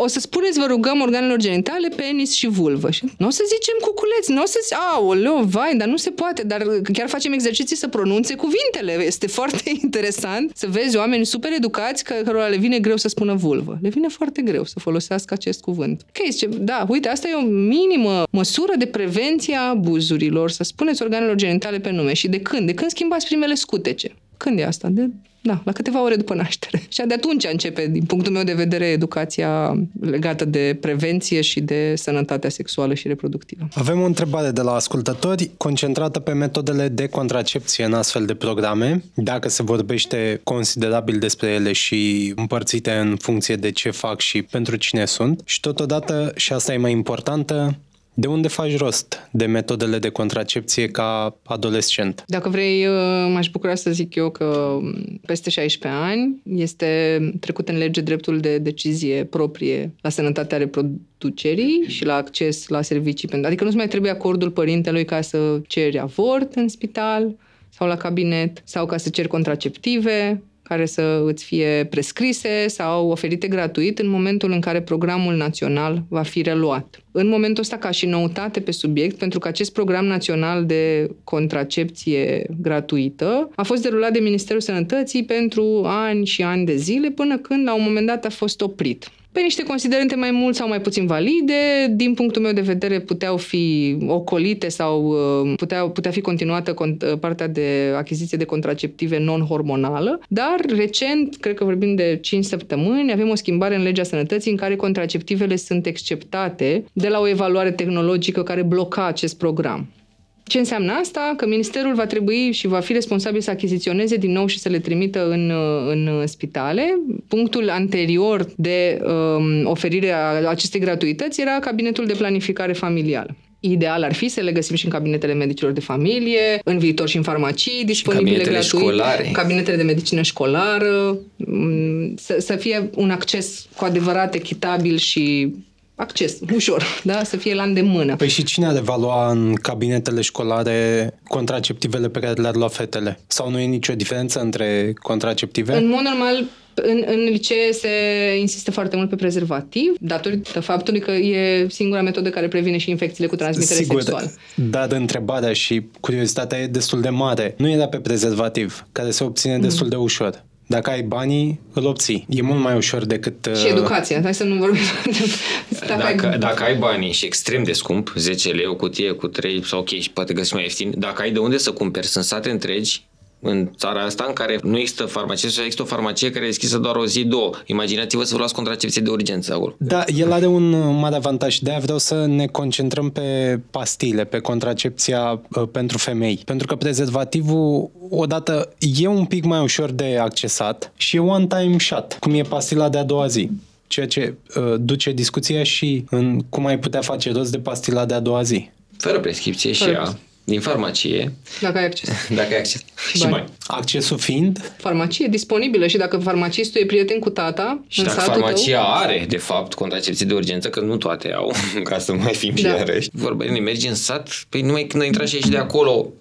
O să spuneți, vă rugăm, organelor genitale, penis și vulvă. Și nu o să zicem cuculeți, nu o să zic, aoleo, vai, dar nu se poate, dar chiar facem exerciții să pronunțe cuvintele. Este foarte interesant să vezi oameni super educați că, cărora le vine greu să spună vulvă. Le vine foarte greu să folosească acest cuvânt. Ok, zice, da, uite, asta e o minimă măsură de prevenție a abuzurilor, să spuneți organelor genitale pe nume. Și de când? De când schimbați primele scutece? Când e asta? De da, la câteva ore după naștere. Și de atunci începe, din punctul meu de vedere, educația legată de prevenție și de sănătatea sexuală și reproductivă.
Avem o întrebare de la ascultători concentrată pe metodele de contracepție în astfel de programe. Dacă se vorbește considerabil despre ele și împărțite în funcție de ce fac și pentru cine sunt. Și totodată, și asta e mai importantă, de unde faci rost de metodele de contracepție ca adolescent?
Dacă vrei, uh, m-aș bucura să zic eu că peste 16 ani este trecut în lege dreptul de decizie proprie la sănătatea reproducerii și la acces la servicii. Adică nu-ți mai trebuie acordul părintelui ca să ceri avort în spital sau la cabinet sau ca să ceri contraceptive care să îți fie prescrise sau oferite gratuit în momentul în care programul național va fi reluat. În momentul ăsta, ca și noutate pe subiect, pentru că acest program național de contracepție gratuită a fost derulat de Ministerul Sănătății pentru ani și ani de zile, până când la un moment dat a fost oprit pe niște considerente mai mult sau mai puțin valide. Din punctul meu de vedere puteau fi ocolite sau uh, putea, putea fi continuată uh, partea de achiziție de contraceptive non-hormonală, dar recent, cred că vorbim de 5 săptămâni, avem o schimbare în legea sănătății în care contraceptivele sunt exceptate de la o evaluare tehnologică care bloca acest program. Ce înseamnă asta? Că ministerul va trebui și va fi responsabil să achiziționeze din nou și să le trimită în, în spitale. Punctul anterior de um, oferire a acestei gratuități era cabinetul de planificare familială. ideal ar fi să le găsim și în cabinetele medicilor de familie, în viitor și în farmacii disponibile
cabinetele
gratuit,
școlare.
cabinetele de medicină școlară, m, să, să fie un acces cu adevărat echitabil și acces ușor, da? să fie la îndemână.
Păi și cine ar evalua în cabinetele școlare contraceptivele pe care le-ar lua fetele? Sau nu e nicio diferență între contraceptive?
În mod normal, în, în licee se insistă foarte mult pe prezervativ, datorită faptului că e singura metodă care previne și infecțiile cu transmitere
Sigur,
sexuală.
dar întrebarea și curiozitatea e destul de mare. Nu era pe prezervativ, care se obține
Mm.
destul de ușor. Dacă ai banii, îl obții. E mult mai ușor decât...
Și
uh,
educația. Hai să nu vorbim de...
Dacă, dacă ai banii și extrem de scump, 10 lei, o cutie cu 3 sau ok, și poate găsi mai ieftin, dacă ai de unde să cumperi, sunt sate întregi în țara asta în care nu există farmacie sau există o farmacie care e deschisă doar o zi, două. Imaginați-vă să vă luați contracepție de urgență acolo.
Da, el are un uh, mare avantaj. De-aia vreau să ne concentrăm pe pastile, pe contracepția uh, pentru femei. Pentru că prezervativul, odată, e un pic mai ușor de accesat și e one-time shot, cum e pastila de a doua zi. Ceea ce uh, duce discuția și în cum ai putea face rost de pastila de a doua zi.
Fără prescripție și
Fără
ea, din farmacie,
Dacă ai acces.
dacă ai acces. și
Bani.
mai.
Accesul fiind,
Farmacie disponibilă și dacă farmacistul e prieten cu tata,
Și
în
dacă
satul
farmacia are, de fapt, contracepție de urgență, că nu toate au, ca să mai fim
Da.
da. iarăși. Vorba de mergi în sat, păi numai când ai intrat și ieși de acolo,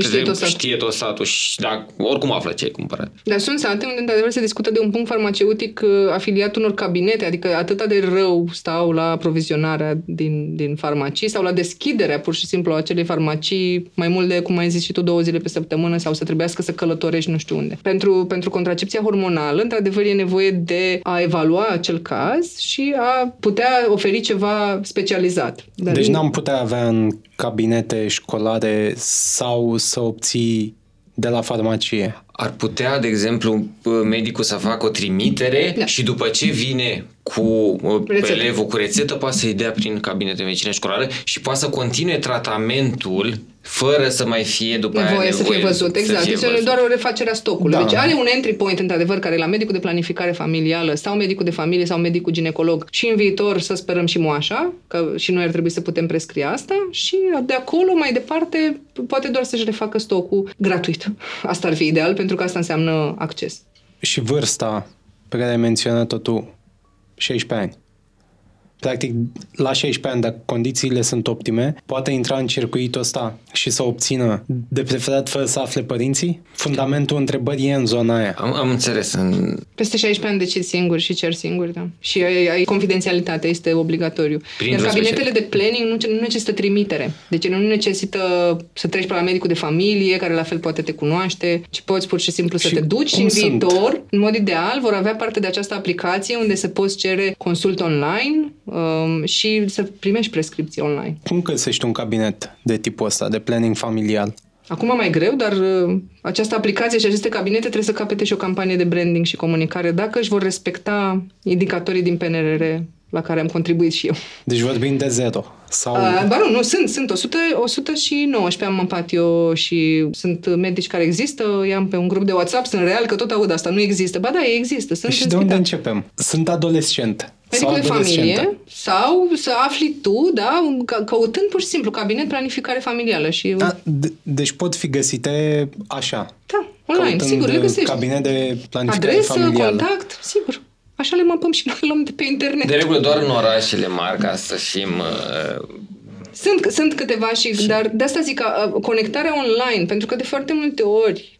Te știe tot satul.
știe tot satul și da, oricum află ce ai cumpărat.
tău. Dar sunt sate unde, într-adevăr, se discută de un punct farmaceutic uh, afiliat unor cabinete, adică atâta de rău stau la aprovizionarea din, din farmacii sau la deschiderea, pur și simplu, a acelei farmacii mai mult de, cum ai zis și tu, două zile pe săptămână sau să trebuiască să călătorești nu știu unde. Pentru, pentru contracepția hormonală, într-adevăr, e nevoie de a evalua acel caz și a putea oferi ceva specializat. Dar
deci n-am putea avea în cabinete școlare sau să obții de la farmacie.
Ar putea, de exemplu, medicul să facă o trimitere
Da.
și după ce vine cu uh,
Rețetă.
elevul cu rețetă, poate să-i dea prin cabinet de medicină școlară și poate să continue tratamentul fără să mai fie după aia
nevoie să fie văzut,
să
exact.
fie
Deci e
văzut.
doar o refacere a stocului.
Da.
Deci are un entry point, într-adevăr, care e la medicul de planificare familială sau medicul de familie sau medicul ginecolog și în viitor să sperăm și moașa, că și noi ar trebui să putem prescrie asta și de acolo mai departe poate doar să-și refacă stocul gratuit. Asta ar fi ideal pentru că asta înseamnă acces.
Și vârsta pe care ai menționat-o tu, 16 ani. Practic, la 16 ani, dacă condițiile sunt optime, poate intra în circuitul ăsta și să obțină, de preferat fără să afle părinții? Fundamentul întrebării e în zona aia.
Am, am înțeles. În...
Peste 16 ani decid singur și cer singur, da. Și ai, ai confidențialitatea, este obligatoriu.
Prin
Iar
vreo
cabinetele de planning nu, nu necesită trimitere. Deci nu necesită să treci pe la medicul de familie, care la fel poate te cunoaște, ci poți pur și simplu să
Și
te duci și
cum
în
sunt?
viitor, în mod ideal, vor avea parte de această aplicație unde se poți cere consult online um, și să primești prescripție online.
Cum găsești un cabinet de tipul ăsta, de planning familial?
Acum mai greu, dar uh, această aplicație și aceste cabinete trebuie să capete și o campanie de branding și comunicare dacă își vor respecta indicatorii din PNRR la care am contribuit și eu.
Deci vorbim de zero. Sau...
Uh, ba nu, nu, sunt, sunt 100, 119 am mapat eu și sunt medici care există, i-am pe un grup de WhatsApp, sunt real că tot aud asta, nu există. Ba da, ei există, sunt
și
în
de unde
spital.
începem? Sunt adolescent. sau
Medicul de
adolescentă.
familie sau să afli tu, da, un- ca- căutând pur și simplu cabinet planificare familială și
A, de- deci pot fi găsite așa.
da, online,
Căutând
sigur, le găsești.
cabinet de planificare
Adresă,
familială.
contact, sigur. Așa le mapăm și noi, le luăm de pe internet.
De regulă doar în orașele mari, ca să fim... Uh,
Sunt, sunt câteva și, dar de asta zic că uh, conectarea online, pentru că de foarte multe ori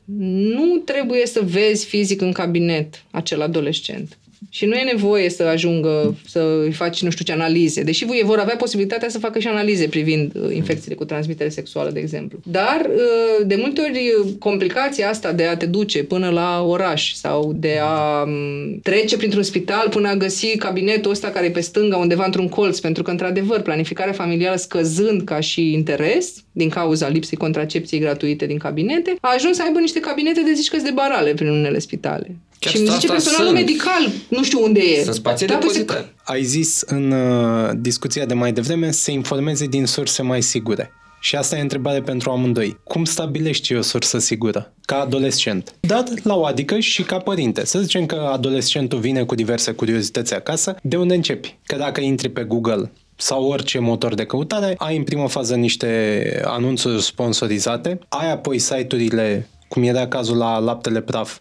nu trebuie să vezi fizic în cabinet acel adolescent. Și nu e nevoie să ajungă să îi faci nu știu ce analize, deși voi vor avea posibilitatea să facă și analize privind uh, infecțiile cu transmitere sexuală, de exemplu. Dar uh, de multe ori uh, complicația asta de a te duce până la oraș sau de a um, trece printr-un spital până a găsi cabinetul ăsta care e pe stânga undeva într-un colț, pentru că într-adevăr planificarea familială scăzând ca și interes din cauza lipsei contracepției gratuite din cabinete, a ajuns să aibă niște cabinete de zici că de barale prin unele spitale.
Chiar
și îmi zice
asta
personalul
sunt.
medical, nu știu unde e.
sunt spații
Da, păi se-
depozitare.
Ai zis în uh, discuția de mai devreme să se informeze din surse mai sigure. Și asta e întrebare pentru amândoi. Cum stabilești o sursă sigură? Ca adolescent. Dar la o adică și ca părinte. Să zicem că adolescentul vine cu diverse curiozități acasă. De unde începi? Că dacă intri pe Google sau orice motor de căutare, ai în prima fază niște anunțuri sponsorizate, ai apoi site-urile, cum era cazul la laptele praf,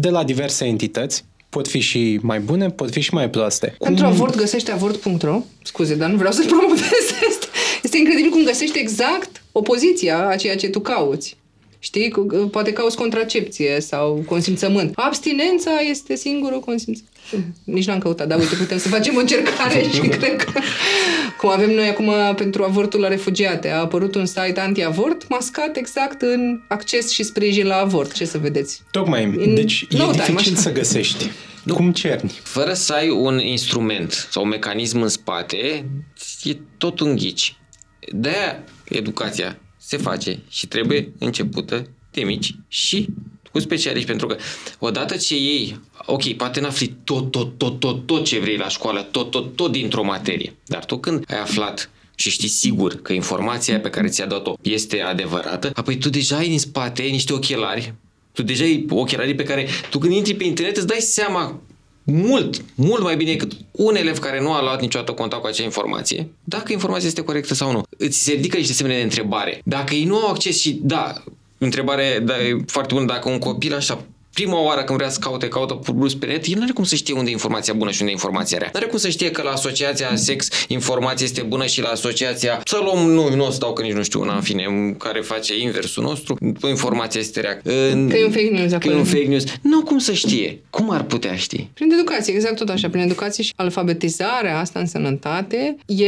de la diverse entități, pot fi și mai bune, pot fi și mai proaste.
Pentru cum... avort găsește avort.ro, scuze, dar nu vreau să promovez asta. Este incredibil cum găsești exact opoziția a ceea ce tu cauți. Știi? Poate cauți contracepție sau consimțământ. Abstinența este singurul consimțământ. Nici n-am căutat, dar uite, putem să facem o încercare și cred că, cum avem noi acum pentru avortul la refugiate, a apărut un site anti-avort mascat exact în acces și sprijin la avort. Ce să vedeți?
Tocmai. In deci e dificil time, să găsești. Nu. Cum cerni?
Fără să ai un instrument sau un mecanism în spate, e tot un ghici. De-aia educația se face și trebuie începută de mici și cu specialiști, pentru că odată ce ei, ok, poate n-afli tot, tot, tot, tot, tot ce vrei la școală, tot, tot, tot dintr-o materie, dar tu când ai aflat și știi sigur că informația pe care ți-a dat-o este adevărată, apoi tu deja ai în spate niște ochelari, tu deja ai ochelarii pe care tu când intri pe internet îți dai seama mult, mult mai bine decât un elev care nu a luat niciodată contact cu acea informație, dacă informația este corectă sau nu. Îți se ridică niște semne de întrebare. Dacă ei nu au acces și, da, întrebare da, e foarte bună, dacă un copil așa prima oară când vrea să caute, caută brus pe net, el nu are cum să știe unde e informația bună și unde e informația rea. Nu are cum să știe că la asociația sex informația este bună și la asociația să luăm, nu, nu o să dau că nici nu știu una, în fine, care face inversul nostru, informația este rea.
Că e un fake news
Că e un fake news. Nu cum să știe. Cum ar putea ști?
Prin educație, exact tot așa. Prin educație și alfabetizarea asta în sănătate e,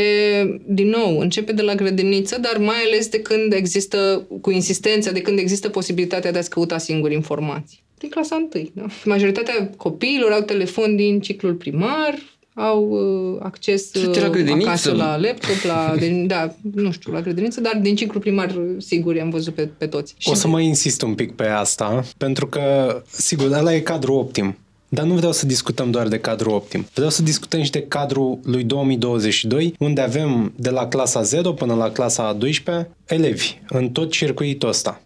din nou, începe de la grădiniță, dar mai ales de când există, cu insistența, de când există posibilitatea de a-ți căuta singur informații din clasa 1. Da? Majoritatea copiilor au telefon din ciclul primar, au uh, acces uh, acasă la laptop, la, de, da, nu știu, la grădiniță, dar din ciclu primar, sigur, i-am văzut pe, pe toți.
O să mai insist un pic pe asta, pentru că, sigur, ăla e cadru optim. Dar nu vreau să discutăm doar de cadru optim. Vreau să discutăm și de cadrul lui 2022, unde avem de la clasa 0 până la clasa a 12 elevi în tot circuitul ăsta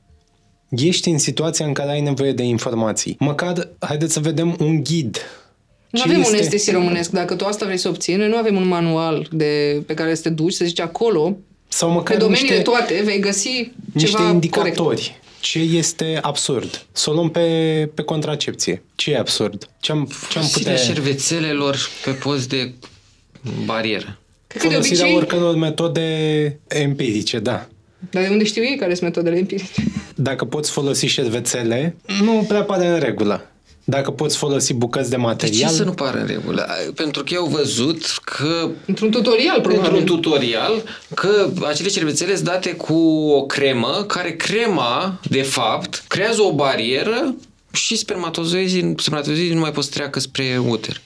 ești în situația în care ai nevoie de informații. Măcar, haideți să vedem un ghid
nu avem este... un STC românesc. Dacă tu asta vrei să obții, noi nu avem un manual de, pe care să te duci, să zici acolo,
sau măcar
pe domeniile niște, toate, vei găsi
niște
ceva
indicatori.
Corect.
Ce este absurd? Să o luăm pe, pe contracepție. Ce e absurd? Ce-am, ce-am
putea... șervețelelor pe post de barieră.
Folosirea obicei... oricăror metode empirice, da.
Dar de unde știu ei care sunt metodele empirice?
Dacă poți folosi șervețele, nu prea pare în regulă. Dacă poți folosi bucăți de material...
De ce să nu pară în regulă? Pentru că eu au văzut că...
Într-un tutorial, probabil.
Într-un tutorial, că acele șervețele sunt date cu o cremă, care crema, de fapt, creează o barieră și spermatozoizii, spermatozoizii nu mai pot să treacă spre uter.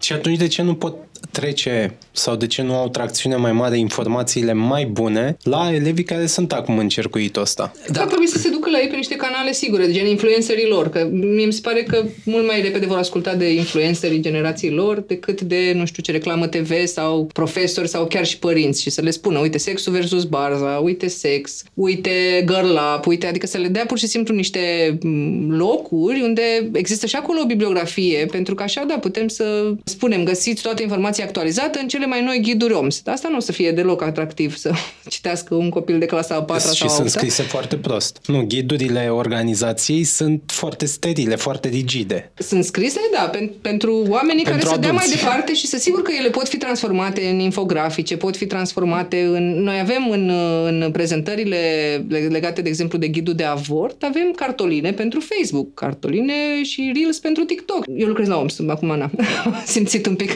Și atunci de ce nu pot trece sau de ce nu au tracțiune mai mare informațiile mai bune la elevii care sunt acum în circuitul ăsta.
Da. Ar trebui să se ducă la ei pe niște canale sigure, gen influencerii lor, că mie mi se pare că mult mai repede vor asculta de influencerii generației lor decât de, nu știu ce, reclamă TV sau profesori sau chiar și părinți și să le spună, uite, sexul versus barza, uite sex, uite girl up, uite, adică să le dea pur și simplu niște mm, locuri unde există și acolo o bibliografie, pentru că așa, da, putem să spunem, găsiți toată informația actualizată în cele mai noi ghiduri OMS. Asta nu o să fie deloc atractiv să citească un copil de clasa a 4
sau
Și
sunt scrise foarte prost. Nu, ghidurile organizației sunt foarte sterile, foarte rigide.
Sunt scrise, da, pen- pentru oamenii pentru care adulți. să dea mai departe și să sigur că ele pot fi transformate în infografice, pot fi transformate în... Noi avem în, în prezentările legate, de exemplu, de ghidul de avort, avem cartoline pentru Facebook, cartoline și Reels pentru TikTok. Eu lucrez la OMS, acum n-am simțit un pic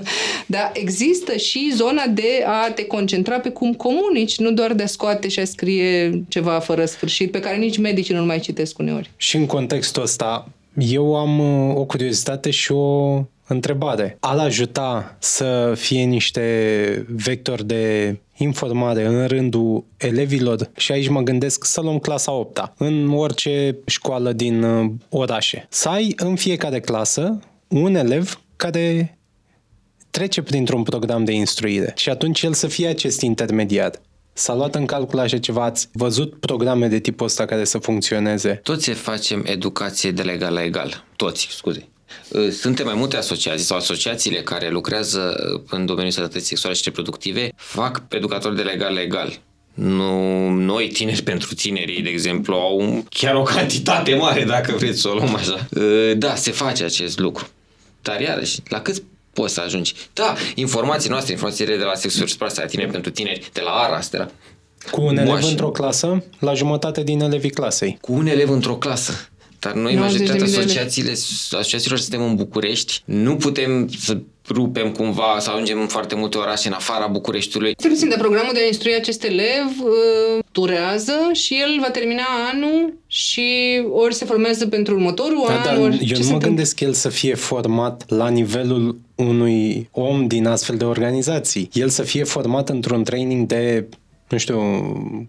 dar există și zona de a te concentra pe cum comunici, nu doar de a scoate și a scrie ceva fără sfârșit, pe care nici medicii nu mai citesc uneori.
Și în contextul ăsta, eu am uh, o curiozitate și o întrebare. Al ajuta să fie niște vectori de informare în rândul elevilor și aici mă gândesc să luăm clasa 8 în orice școală din uh, orașe. Să ai în fiecare clasă un elev care trece printr-un program de instruire și atunci el să fie acest intermediar. S-a luat în calcul așa ceva? Ați văzut programe de tipul ăsta care să funcționeze?
Toți facem educație de legal la egal. Toți, scuze. Uh, Suntem mai multe asociații sau asociațiile care lucrează în domeniul sănătății sexuale și reproductive fac educatori de legal legal. Nu, noi, tineri pentru tinerii, de exemplu, au chiar o cantitate mare, dacă vreți să o luăm așa. Uh, Da, se face acest lucru. Dar iarăși, la cât poți să ajungi? Da, informații noastre, informațiile de la sexul și la tineri pentru tineri, de la ARAS, de la...
Cu un elev
Moașă.
într-o clasă, la jumătate din elevii clasei.
cu un elev într-o clasă. Dar noi,
90.000
majoritatea
de elevi.
asociațiile, asociațiilor suntem în București, nu putem să rupem cumva, să ajungem în foarte multe orașe în afara Bucureștiului.
Stai puțin, de programul de a instrui acest elev uh, durează și el va termina anul și ori se formează pentru următorul
Da,
an,
dar
ori
eu
ce
nu
se
mă
întâmplă?
gândesc el să fie format la nivelul unui om din astfel de organizații. El să fie format într-un training de nu știu,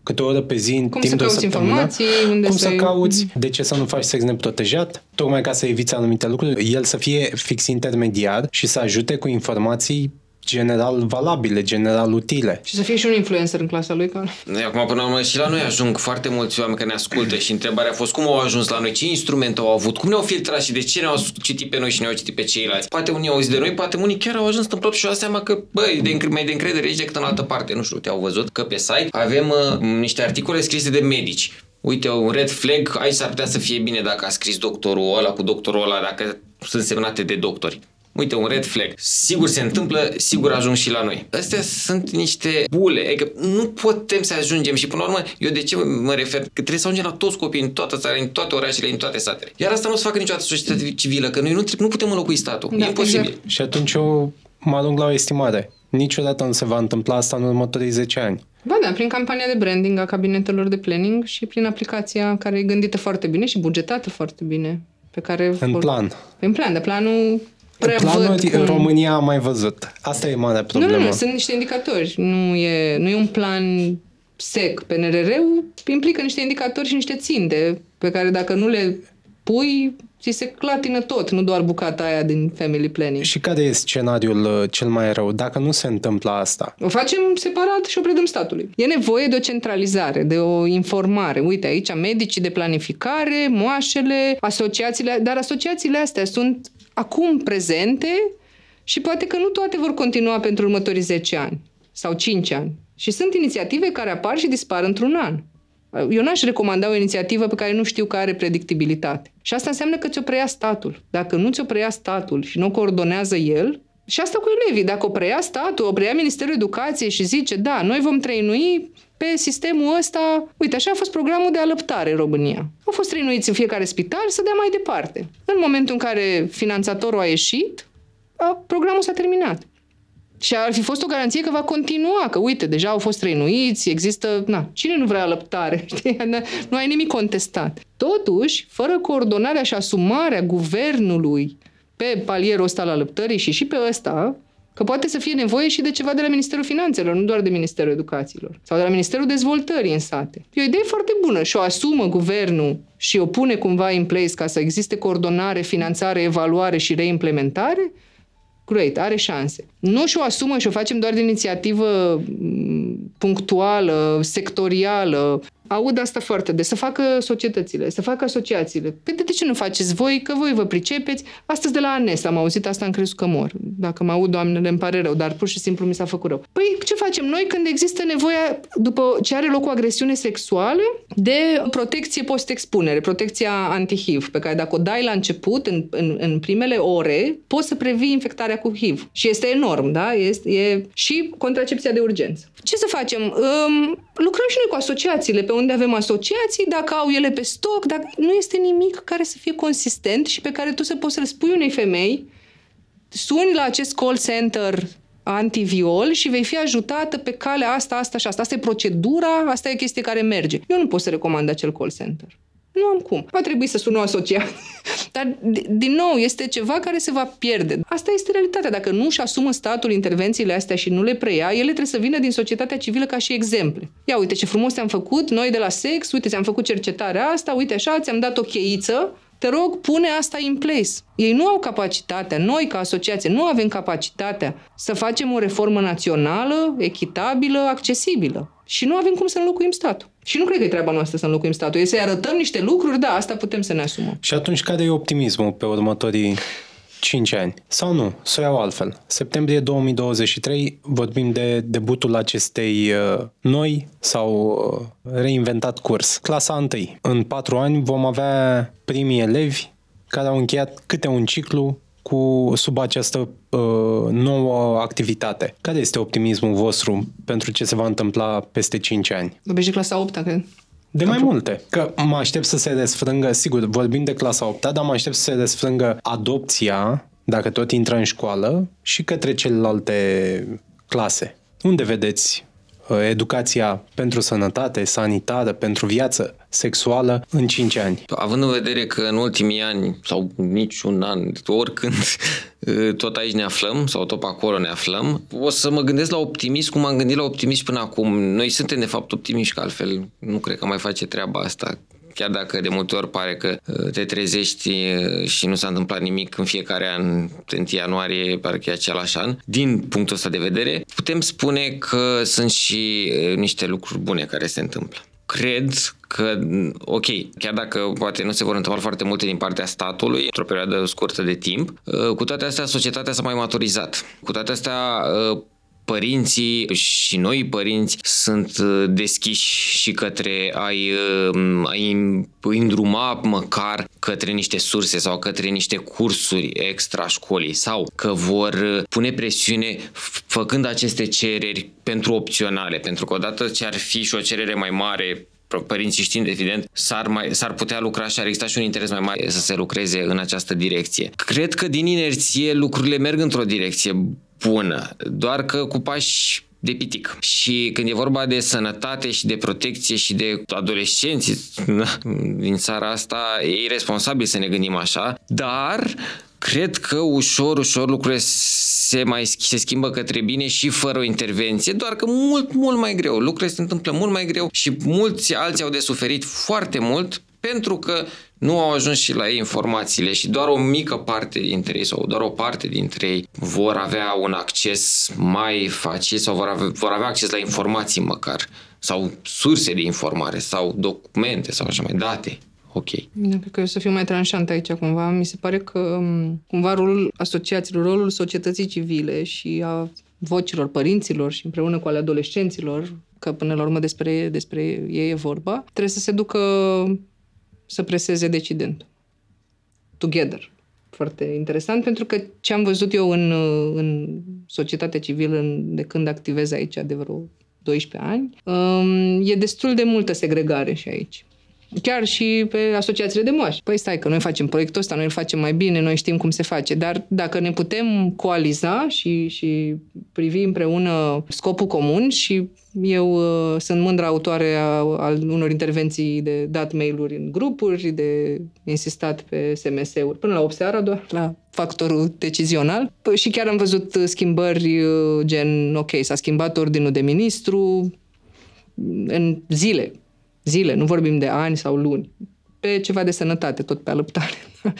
câte o oră pe zi în
Cum
timp
să
de o
cauți
săptămână.
informații, unde
cum
să-
să cauți, de ce să nu faci sex neprotejat, tocmai ca să eviți anumite lucruri. El să fie fix intermediar și să ajute cu informații general valabile, general utile.
Și să fie și un influencer în clasa lui. Ca...
Noi acum, până la urmă, și la noi ajung foarte mulți oameni care ne ascultă și întrebarea a fost cum au ajuns la noi, ce instrumente au avut, cum ne-au filtrat și de ce ne-au citit pe noi și ne-au citit pe ceilalți. Poate unii au auzit de noi, poate unii chiar au ajuns întâmplat și au dat seama că, băi, de încre- mai de încredere aici decât în altă parte. Nu știu, te-au văzut că pe site avem uh, niște articole scrise de medici. Uite, un red flag, aici s-ar putea să fie bine dacă a scris doctorul ăla cu doctorul ăla, dacă sunt semnate de doctori. Uite, un red flag. Sigur se întâmplă, sigur ajung și la noi. Astea sunt niște bule, adică nu putem să ajungem și până la urmă, eu de ce mă refer? Că trebuie să ajungem la toți copiii în toată țara, în toate orașele, în toate satele. Iar asta nu o să facă niciodată societatea civilă, că noi nu, trebuie- nu putem înlocui statul.
Da,
e imposibil.
exact.
Și atunci eu mă arunc la o estimare. Niciodată nu se va întâmpla asta în următorii 10 ani.
Ba da, prin campania de branding a cabinetelor de planning și prin aplicația care e gândită foarte bine și bugetată foarte bine. Pe care
În
vor-
plan.
În plan, de planul prea văd
Planuri
cum...
România a mai văzut. Asta e marea
Nu,
problemă.
nu, nu, sunt niște indicatori. Nu e, nu e un plan sec. PNRR-ul implică niște indicatori și niște ținte pe care dacă nu le pui, ți se clatină tot, nu doar bucata aia din family planning.
Și care e scenariul uh, cel mai rău? Dacă nu se întâmplă asta,
O facem separat și o predăm statului. E nevoie de o centralizare, de o informare. Uite, aici medicii de planificare, moașele, asociațiile, dar asociațiile astea sunt acum prezente și poate că nu toate vor continua pentru următorii 10 ani sau 5 ani. Și sunt inițiative care apar și dispar într-un an. Eu n-aș recomanda o inițiativă pe care nu știu că are predictibilitate. Și asta înseamnă că ți-o preia statul. Dacă nu ți-o preia statul și nu o coordonează el, și asta cu elevii, dacă o preia statul, o preia Ministerul Educației și zice, da, noi vom trăinui pe sistemul ăsta, uite, așa a fost programul de alăptare în România. Au fost trăinuiți în fiecare spital să dea mai departe. În momentul în care finanțatorul a ieșit, a, programul s-a terminat. Și ar fi fost o garanție că va continua, că uite, deja au fost trăinuiți, există, na, cine nu vrea alăptare, știi? nu ai nimic contestat. Totuși, fără coordonarea și asumarea guvernului pe palierul ăsta al alăptării și și pe ăsta, că poate să fie nevoie și de ceva de la Ministerul Finanțelor, nu doar de Ministerul Educațiilor sau de la Ministerul Dezvoltării în sate. E o idee foarte bună și o asumă guvernul și o pune cumva în place ca să existe coordonare, finanțare, evaluare și reimplementare, great, are șanse. Nu și-o asumă și o facem doar de inițiativă m, punctuală, sectorială. Aud asta foarte des. Să facă societățile, să facă asociațiile. Păi de ce nu faceți voi? Că voi vă pricepeți. Astăzi de la ANES am auzit asta, am crezut că mor. Dacă mă aud, doamnele, îmi pare rău, dar pur și simplu mi s-a făcut rău. Păi ce facem noi când există nevoia, după ce are loc o agresiune sexuală, de protecție post-expunere, protecția anti-HIV, pe care dacă o dai la început, în, în, în primele ore, poți să previi infectarea cu HIV. Și este enorm, da? Este, e și contracepția de urgență. Ce să facem? Um, lucrăm și noi cu asociațiile, pe unde avem asociații, dacă au ele pe stoc, dacă nu este nimic care să fie consistent și pe care tu să poți să răspui unei femei, suni la acest call center antiviol și vei fi ajutată pe calea asta, asta și asta. Asta e procedura, asta e chestie care merge. Eu nu pot să recomand acel call center. Nu am cum. Va trebui să sun o asociație. Dar, d- din nou, este ceva care se va pierde. Asta este realitatea. Dacă nu și asumă statul intervențiile astea și nu le preia, ele trebuie să vină din societatea civilă ca și exemple. Ia uite ce frumos ți-am făcut, noi de la sex, uite ți-am făcut cercetarea asta, uite așa, ți-am dat o cheiță, te rog, pune asta in place. Ei nu au capacitatea, noi ca asociație nu avem capacitatea să facem o reformă națională, echitabilă, accesibilă. Și nu avem cum să înlocuim statul. Și nu cred că e treaba noastră să înlocuim statul. E să-i arătăm niște lucruri, da, asta putem să ne asumăm.
Și atunci care e optimismul pe următorii 5 ani. Sau nu, să o iau altfel. Septembrie 2023 vorbim de debutul acestei uh, noi sau uh, reinventat curs. Clasa 1. În 4 ani vom avea primii elevi care au încheiat câte un ciclu cu sub această uh, nouă activitate. Care este optimismul vostru pentru ce se va întâmpla peste 5 ani?
Vorbești de clasa 8 cred.
De mai multe. Că mă aștept să se desfrângă, sigur, vorbim de clasa 8 dar mă aștept să se desfrângă adopția, dacă tot intră în școală, și către celelalte clase. Unde vedeți uh, educația pentru sănătate, sanitară, pentru viață sexuală în 5 ani?
Având în vedere că în ultimii ani, sau niciun an, oricând, tot aici ne aflăm, sau tot pe acolo ne aflăm, o să mă gândesc la optimism cum am gândit la optimism până acum. Noi suntem, de fapt, optimiști, că altfel nu cred că mai face treaba asta chiar dacă de multe ori pare că te trezești și nu s-a întâmplat nimic în fiecare an, 1 ianuarie, parcă e același an, din punctul ăsta de vedere, putem spune că sunt și niște lucruri bune care se întâmplă cred că, ok, chiar dacă poate nu se vor întâmpla foarte multe din partea statului într-o perioadă scurtă de timp, uh, cu toate astea societatea s-a mai maturizat. Cu toate astea uh, părinții și noi părinți sunt uh, deschiși și către a-i, a-i îndruma măcar către niște surse sau către niște cursuri extra școlii sau că vor pune presiune făcând aceste cereri pentru opționale, pentru că odată ce ar fi și o cerere mai mare părinții știind, evident, s-ar, mai, s-ar putea lucra și ar exista și un interes mai mare să se lucreze în această direcție. Cred că din inerție lucrurile merg într-o direcție bună, doar că cu pași de pitic. Și când e vorba de sănătate și de protecție și de adolescenți din țara asta, e irresponsabil să ne gândim așa, dar cred că ușor, ușor lucrurile se mai se schimbă către bine și fără o intervenție, doar că mult, mult mai greu. Lucrurile se întâmplă mult mai greu și mulți alții au de suferit foarte mult pentru că nu au ajuns și la ei informațiile și doar o mică parte dintre ei sau doar o parte dintre ei vor avea un acces mai facil sau vor avea, vor avea acces la informații măcar sau surse de informare sau documente sau așa mai date ok.
Da, cred că eu să fiu mai tranșant aici cumva. Mi se pare că um, cumva rolul asociațiilor, rolul societății civile și a vocilor părinților și împreună cu ale adolescenților, că până la urmă despre, despre ei e vorba, trebuie să se ducă să preseze decidentul. Together. Foarte interesant, pentru că ce am văzut eu în, în societatea civilă de când activez aici de vreo 12 ani, um, e destul de multă segregare și aici. Chiar și pe asociațiile de moași. Păi stai că noi facem proiectul ăsta, noi îl facem mai bine, noi știm cum se face, dar dacă ne putem coaliza și, și privi împreună scopul comun și eu uh, sunt mândră autoare a, al unor intervenții de dat mail-uri în grupuri, de insistat pe SMS-uri, până la 8 seara doar, la factorul decizional. Păi, și chiar am văzut schimbări uh, gen, ok, s-a schimbat ordinul de ministru în zile, zile, nu vorbim de ani sau luni, pe ceva de sănătate, tot pe alăptare.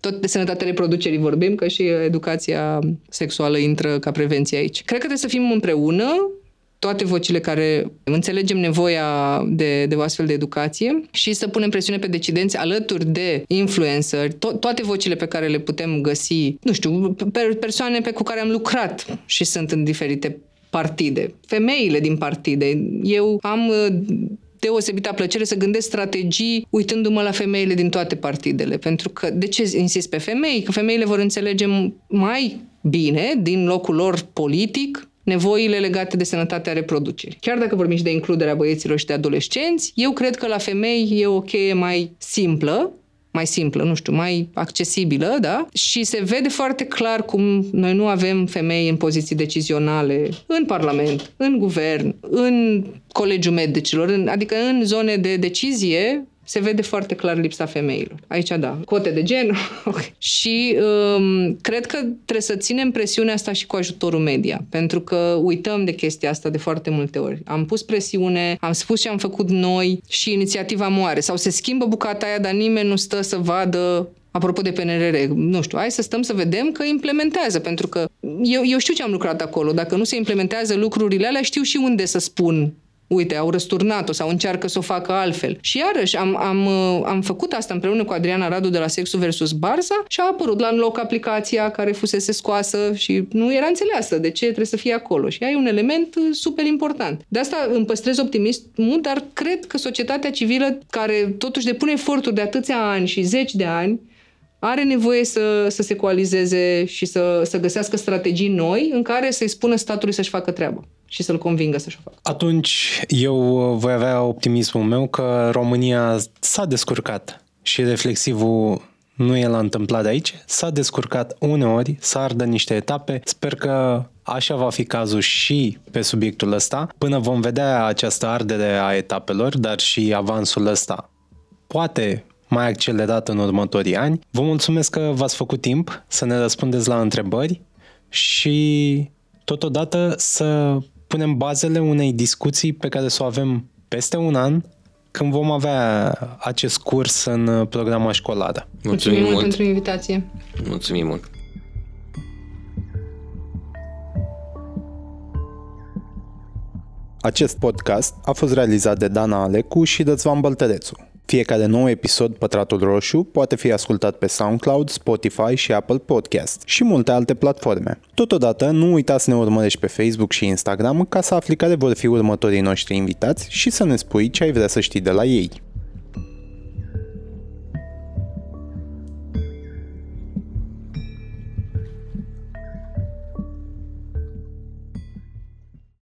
Tot de sănătatea reproducerii vorbim, că și educația sexuală intră ca prevenție aici. Cred că trebuie să fim împreună, toate vocile care înțelegem nevoia de, de o astfel de educație și să punem presiune pe decidenți alături de influenceri, to- toate vocile pe care le putem găsi, nu știu, persoane pe cu care am lucrat și sunt în diferite partide, femeile din partide. Eu am deosebită plăcere să gândesc strategii uitându-mă la femeile din toate partidele. Pentru că, de ce insist pe femei? Că femeile vor înțelege mai bine, din locul lor politic, nevoile legate de sănătatea reproducerii. Chiar dacă vorbim și de includerea băieților și de adolescenți, eu cred că la femei e o cheie mai simplă, mai simplă, nu știu, mai accesibilă, da? Și se vede foarte clar cum noi nu avem femei în poziții decizionale în Parlament, în guvern, în Colegiul Medicilor, în, adică în zone de decizie se vede foarte clar lipsa femeilor. Aici, da, cote de gen. okay. Și um, cred că trebuie să ținem presiunea asta și cu ajutorul media, pentru că uităm de chestia asta de foarte multe ori. Am pus presiune, am spus ce am făcut noi și inițiativa moare. Sau se schimbă bucata aia, dar nimeni nu stă să vadă Apropo de PNRR, nu știu, hai să stăm să vedem că implementează, pentru că eu, eu știu ce am lucrat acolo. Dacă nu se implementează lucrurile alea, știu și unde să spun uite, au răsturnat-o sau încearcă să o facă altfel. Și iarăși am, am, uh, am făcut asta împreună cu Adriana Radu de la Sexul versus Barsa și a apărut la loc aplicația care fusese scoasă și nu era înțeleasă de ce trebuie să fie acolo. Și ai un element uh, super important. De asta îmi păstrez optimismul, dar cred că societatea civilă, care totuși depune eforturi de atâția ani și zeci de ani, are nevoie să, să se coalizeze și să, să găsească strategii noi în care să-i spună statului să-și facă treaba și să-l convingă să-și o facă.
Atunci eu voi avea optimismul meu că România s-a descurcat și reflexivul nu e la întâmplat de aici, s-a descurcat uneori, să ardă niște etape. Sper că așa va fi cazul și pe subiectul ăsta, până vom vedea această ardere a etapelor, dar și avansul ăsta. Poate mai accelerat în următorii ani. Vă mulțumesc că v-ați făcut timp să ne răspundeți la întrebări și totodată să punem bazele unei discuții pe care să o avem peste un an când vom avea acest curs în programa școlară.
Mulțumim, Mulțumim mult pentru invitație.
Mulțumim mult.
Acest podcast a fost realizat de Dana Alecu și Răzvan Băltărețu. Fiecare nou episod Pătratul Roșu poate fi ascultat pe SoundCloud, Spotify și Apple Podcast și multe alte platforme. Totodată, nu uita să ne urmărești pe Facebook și Instagram ca să afli care vor fi următorii noștri invitați și să ne spui ce ai vrea să știi de la ei.